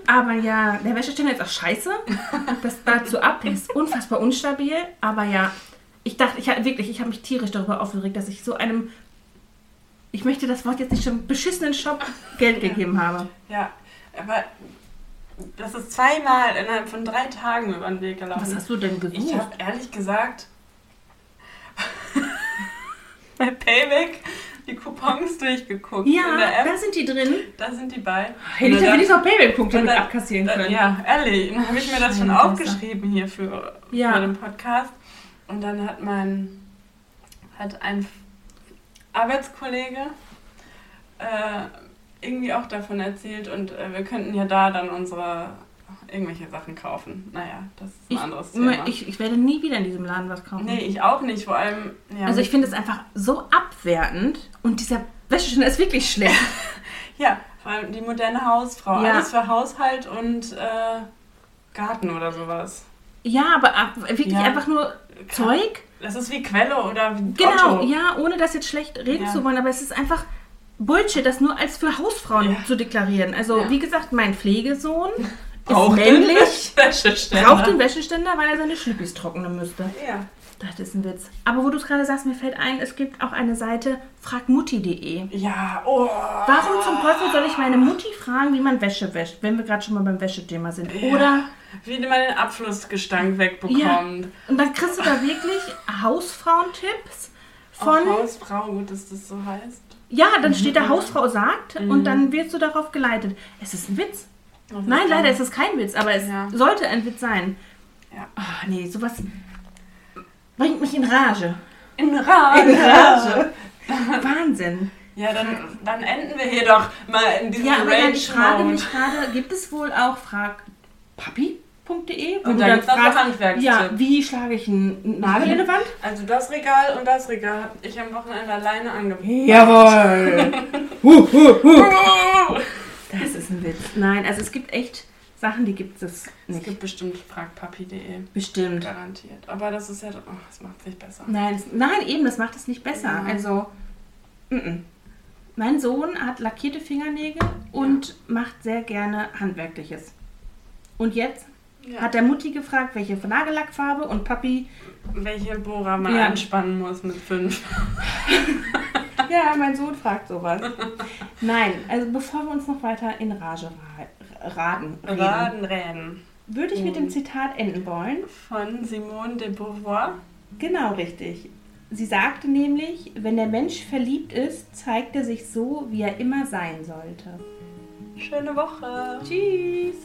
Aber ja, der Wäscheständer ist auch scheiße. Das dazu ab, ist unfassbar unstabil. Aber ja, ich dachte, ich wirklich, ich habe mich tierisch darüber aufgeregt, dass ich so einem, ich möchte das Wort jetzt nicht schon, beschissenen Shop Geld gegeben habe. Ja, aber das ist zweimal innerhalb von drei Tagen über den Weg gelaufen. Was hast du denn Ich gesucht? habe ehrlich gesagt bei Payback die Coupons durchgeguckt ja, da sind die drin. Da sind die bei. Hätte ich ja dann- wenigstens auf Payback-Punkte mit dann- abkassieren dann- können. Ja, ehrlich. Dann habe ich mir das schon aufgeschrieben hier für, Ja. für den Podcast. Und dann hat mein hat ein Arbeitskollege äh, irgendwie auch davon erzählt und äh, wir könnten ja da dann unsere irgendwelche Sachen kaufen. Naja, das ist ein Ich, anderes Thema. ich, ich werde nie wieder in diesem Laden was kaufen. nee, ich auch nicht. Vor allem, ja, also ich finde es einfach so abwertend und dieser Wäscheständer ist wirklich schlecht. Ja, vor allem die moderne Hausfrau. Ja. Alles für Haushalt und äh, Garten oder sowas. ja, aber ab, wirklich Ja. einfach nur Zeug. Das ist wie Quelle oder wie Genau, Otto. ja, ohne das jetzt schlecht reden Ja. zu wollen, aber es ist einfach Bullshit, das nur als für Hausfrauen Ja. zu deklarieren. Also, Ja. wie gesagt, mein Pflegesohn ist männlich, braucht den Wäscheständer, weil er seine Schlippis trocknen müsste. Ja. Das ist ein Witz. Aber wo du es gerade sagst, mir fällt ein, es gibt auch eine Seite fragmutti.de. Ja, oh. Warum zum Teufel soll ich meine Mutti fragen, wie man Wäsche wäscht, wenn wir gerade schon mal beim Wäschethema sind? Ja. Oder Wie man den Abflussgestank Ja. wegbekommt. und dann kriegst du da wirklich Hausfrauentipps von Auch Hausfrau, gut, dass das so heißt. Ja, dann steht da Hausfrau sagt Mhm. und dann wirst du darauf geleitet. Es ist ein Witz. Ist Nein, leider ist es kein Witz, aber es Ja. sollte ein Witz sein. Ja. Ah, nee, sowas bringt mich in Rage. In Rage. In Rage. Wahnsinn. Ja, dann, dann enden wir hier doch mal in diesem Ja, aber dann, ich frage mich gerade, gibt es wohl auch fragpapi.de? Und dann gibt's noch Handwerkstipps. ja, wie schlage ich einen Nagel in die Wand? Also das Regal und das Regal habe ich am Wochenende alleine angebracht. Jawohl. huh, huh, huh. Das ist ein Witz. Nein, also es gibt echt Sachen, die gibt es Es nicht. gibt bestimmt fragpapi.de. Bestimmt. Garantiert. Aber das ist ja, oh, das macht sich besser. Nein, es- nein, eben, das macht es nicht besser. Ja. Also, mm -mm. mein Sohn hat lackierte Fingernägel und macht sehr gerne Handwerkliches. Und jetzt Ja. hat der Mutti gefragt, welche Nagellackfarbe und Papi, Welche Bohrer man Ja. anspannen muss mit fünf. ja, mein Sohn fragt sowas. Nein, also bevor wir uns noch weiter in Rage ra- raden, reden, Radenräden. würde ich mit dem Zitat enden wollen. Von Simone de Beauvoir. Genau richtig. sie sagte nämlich, wenn der Mensch verliebt ist, zeigt er sich so, wie er immer sein sollte. Schöne Woche. Tschüss.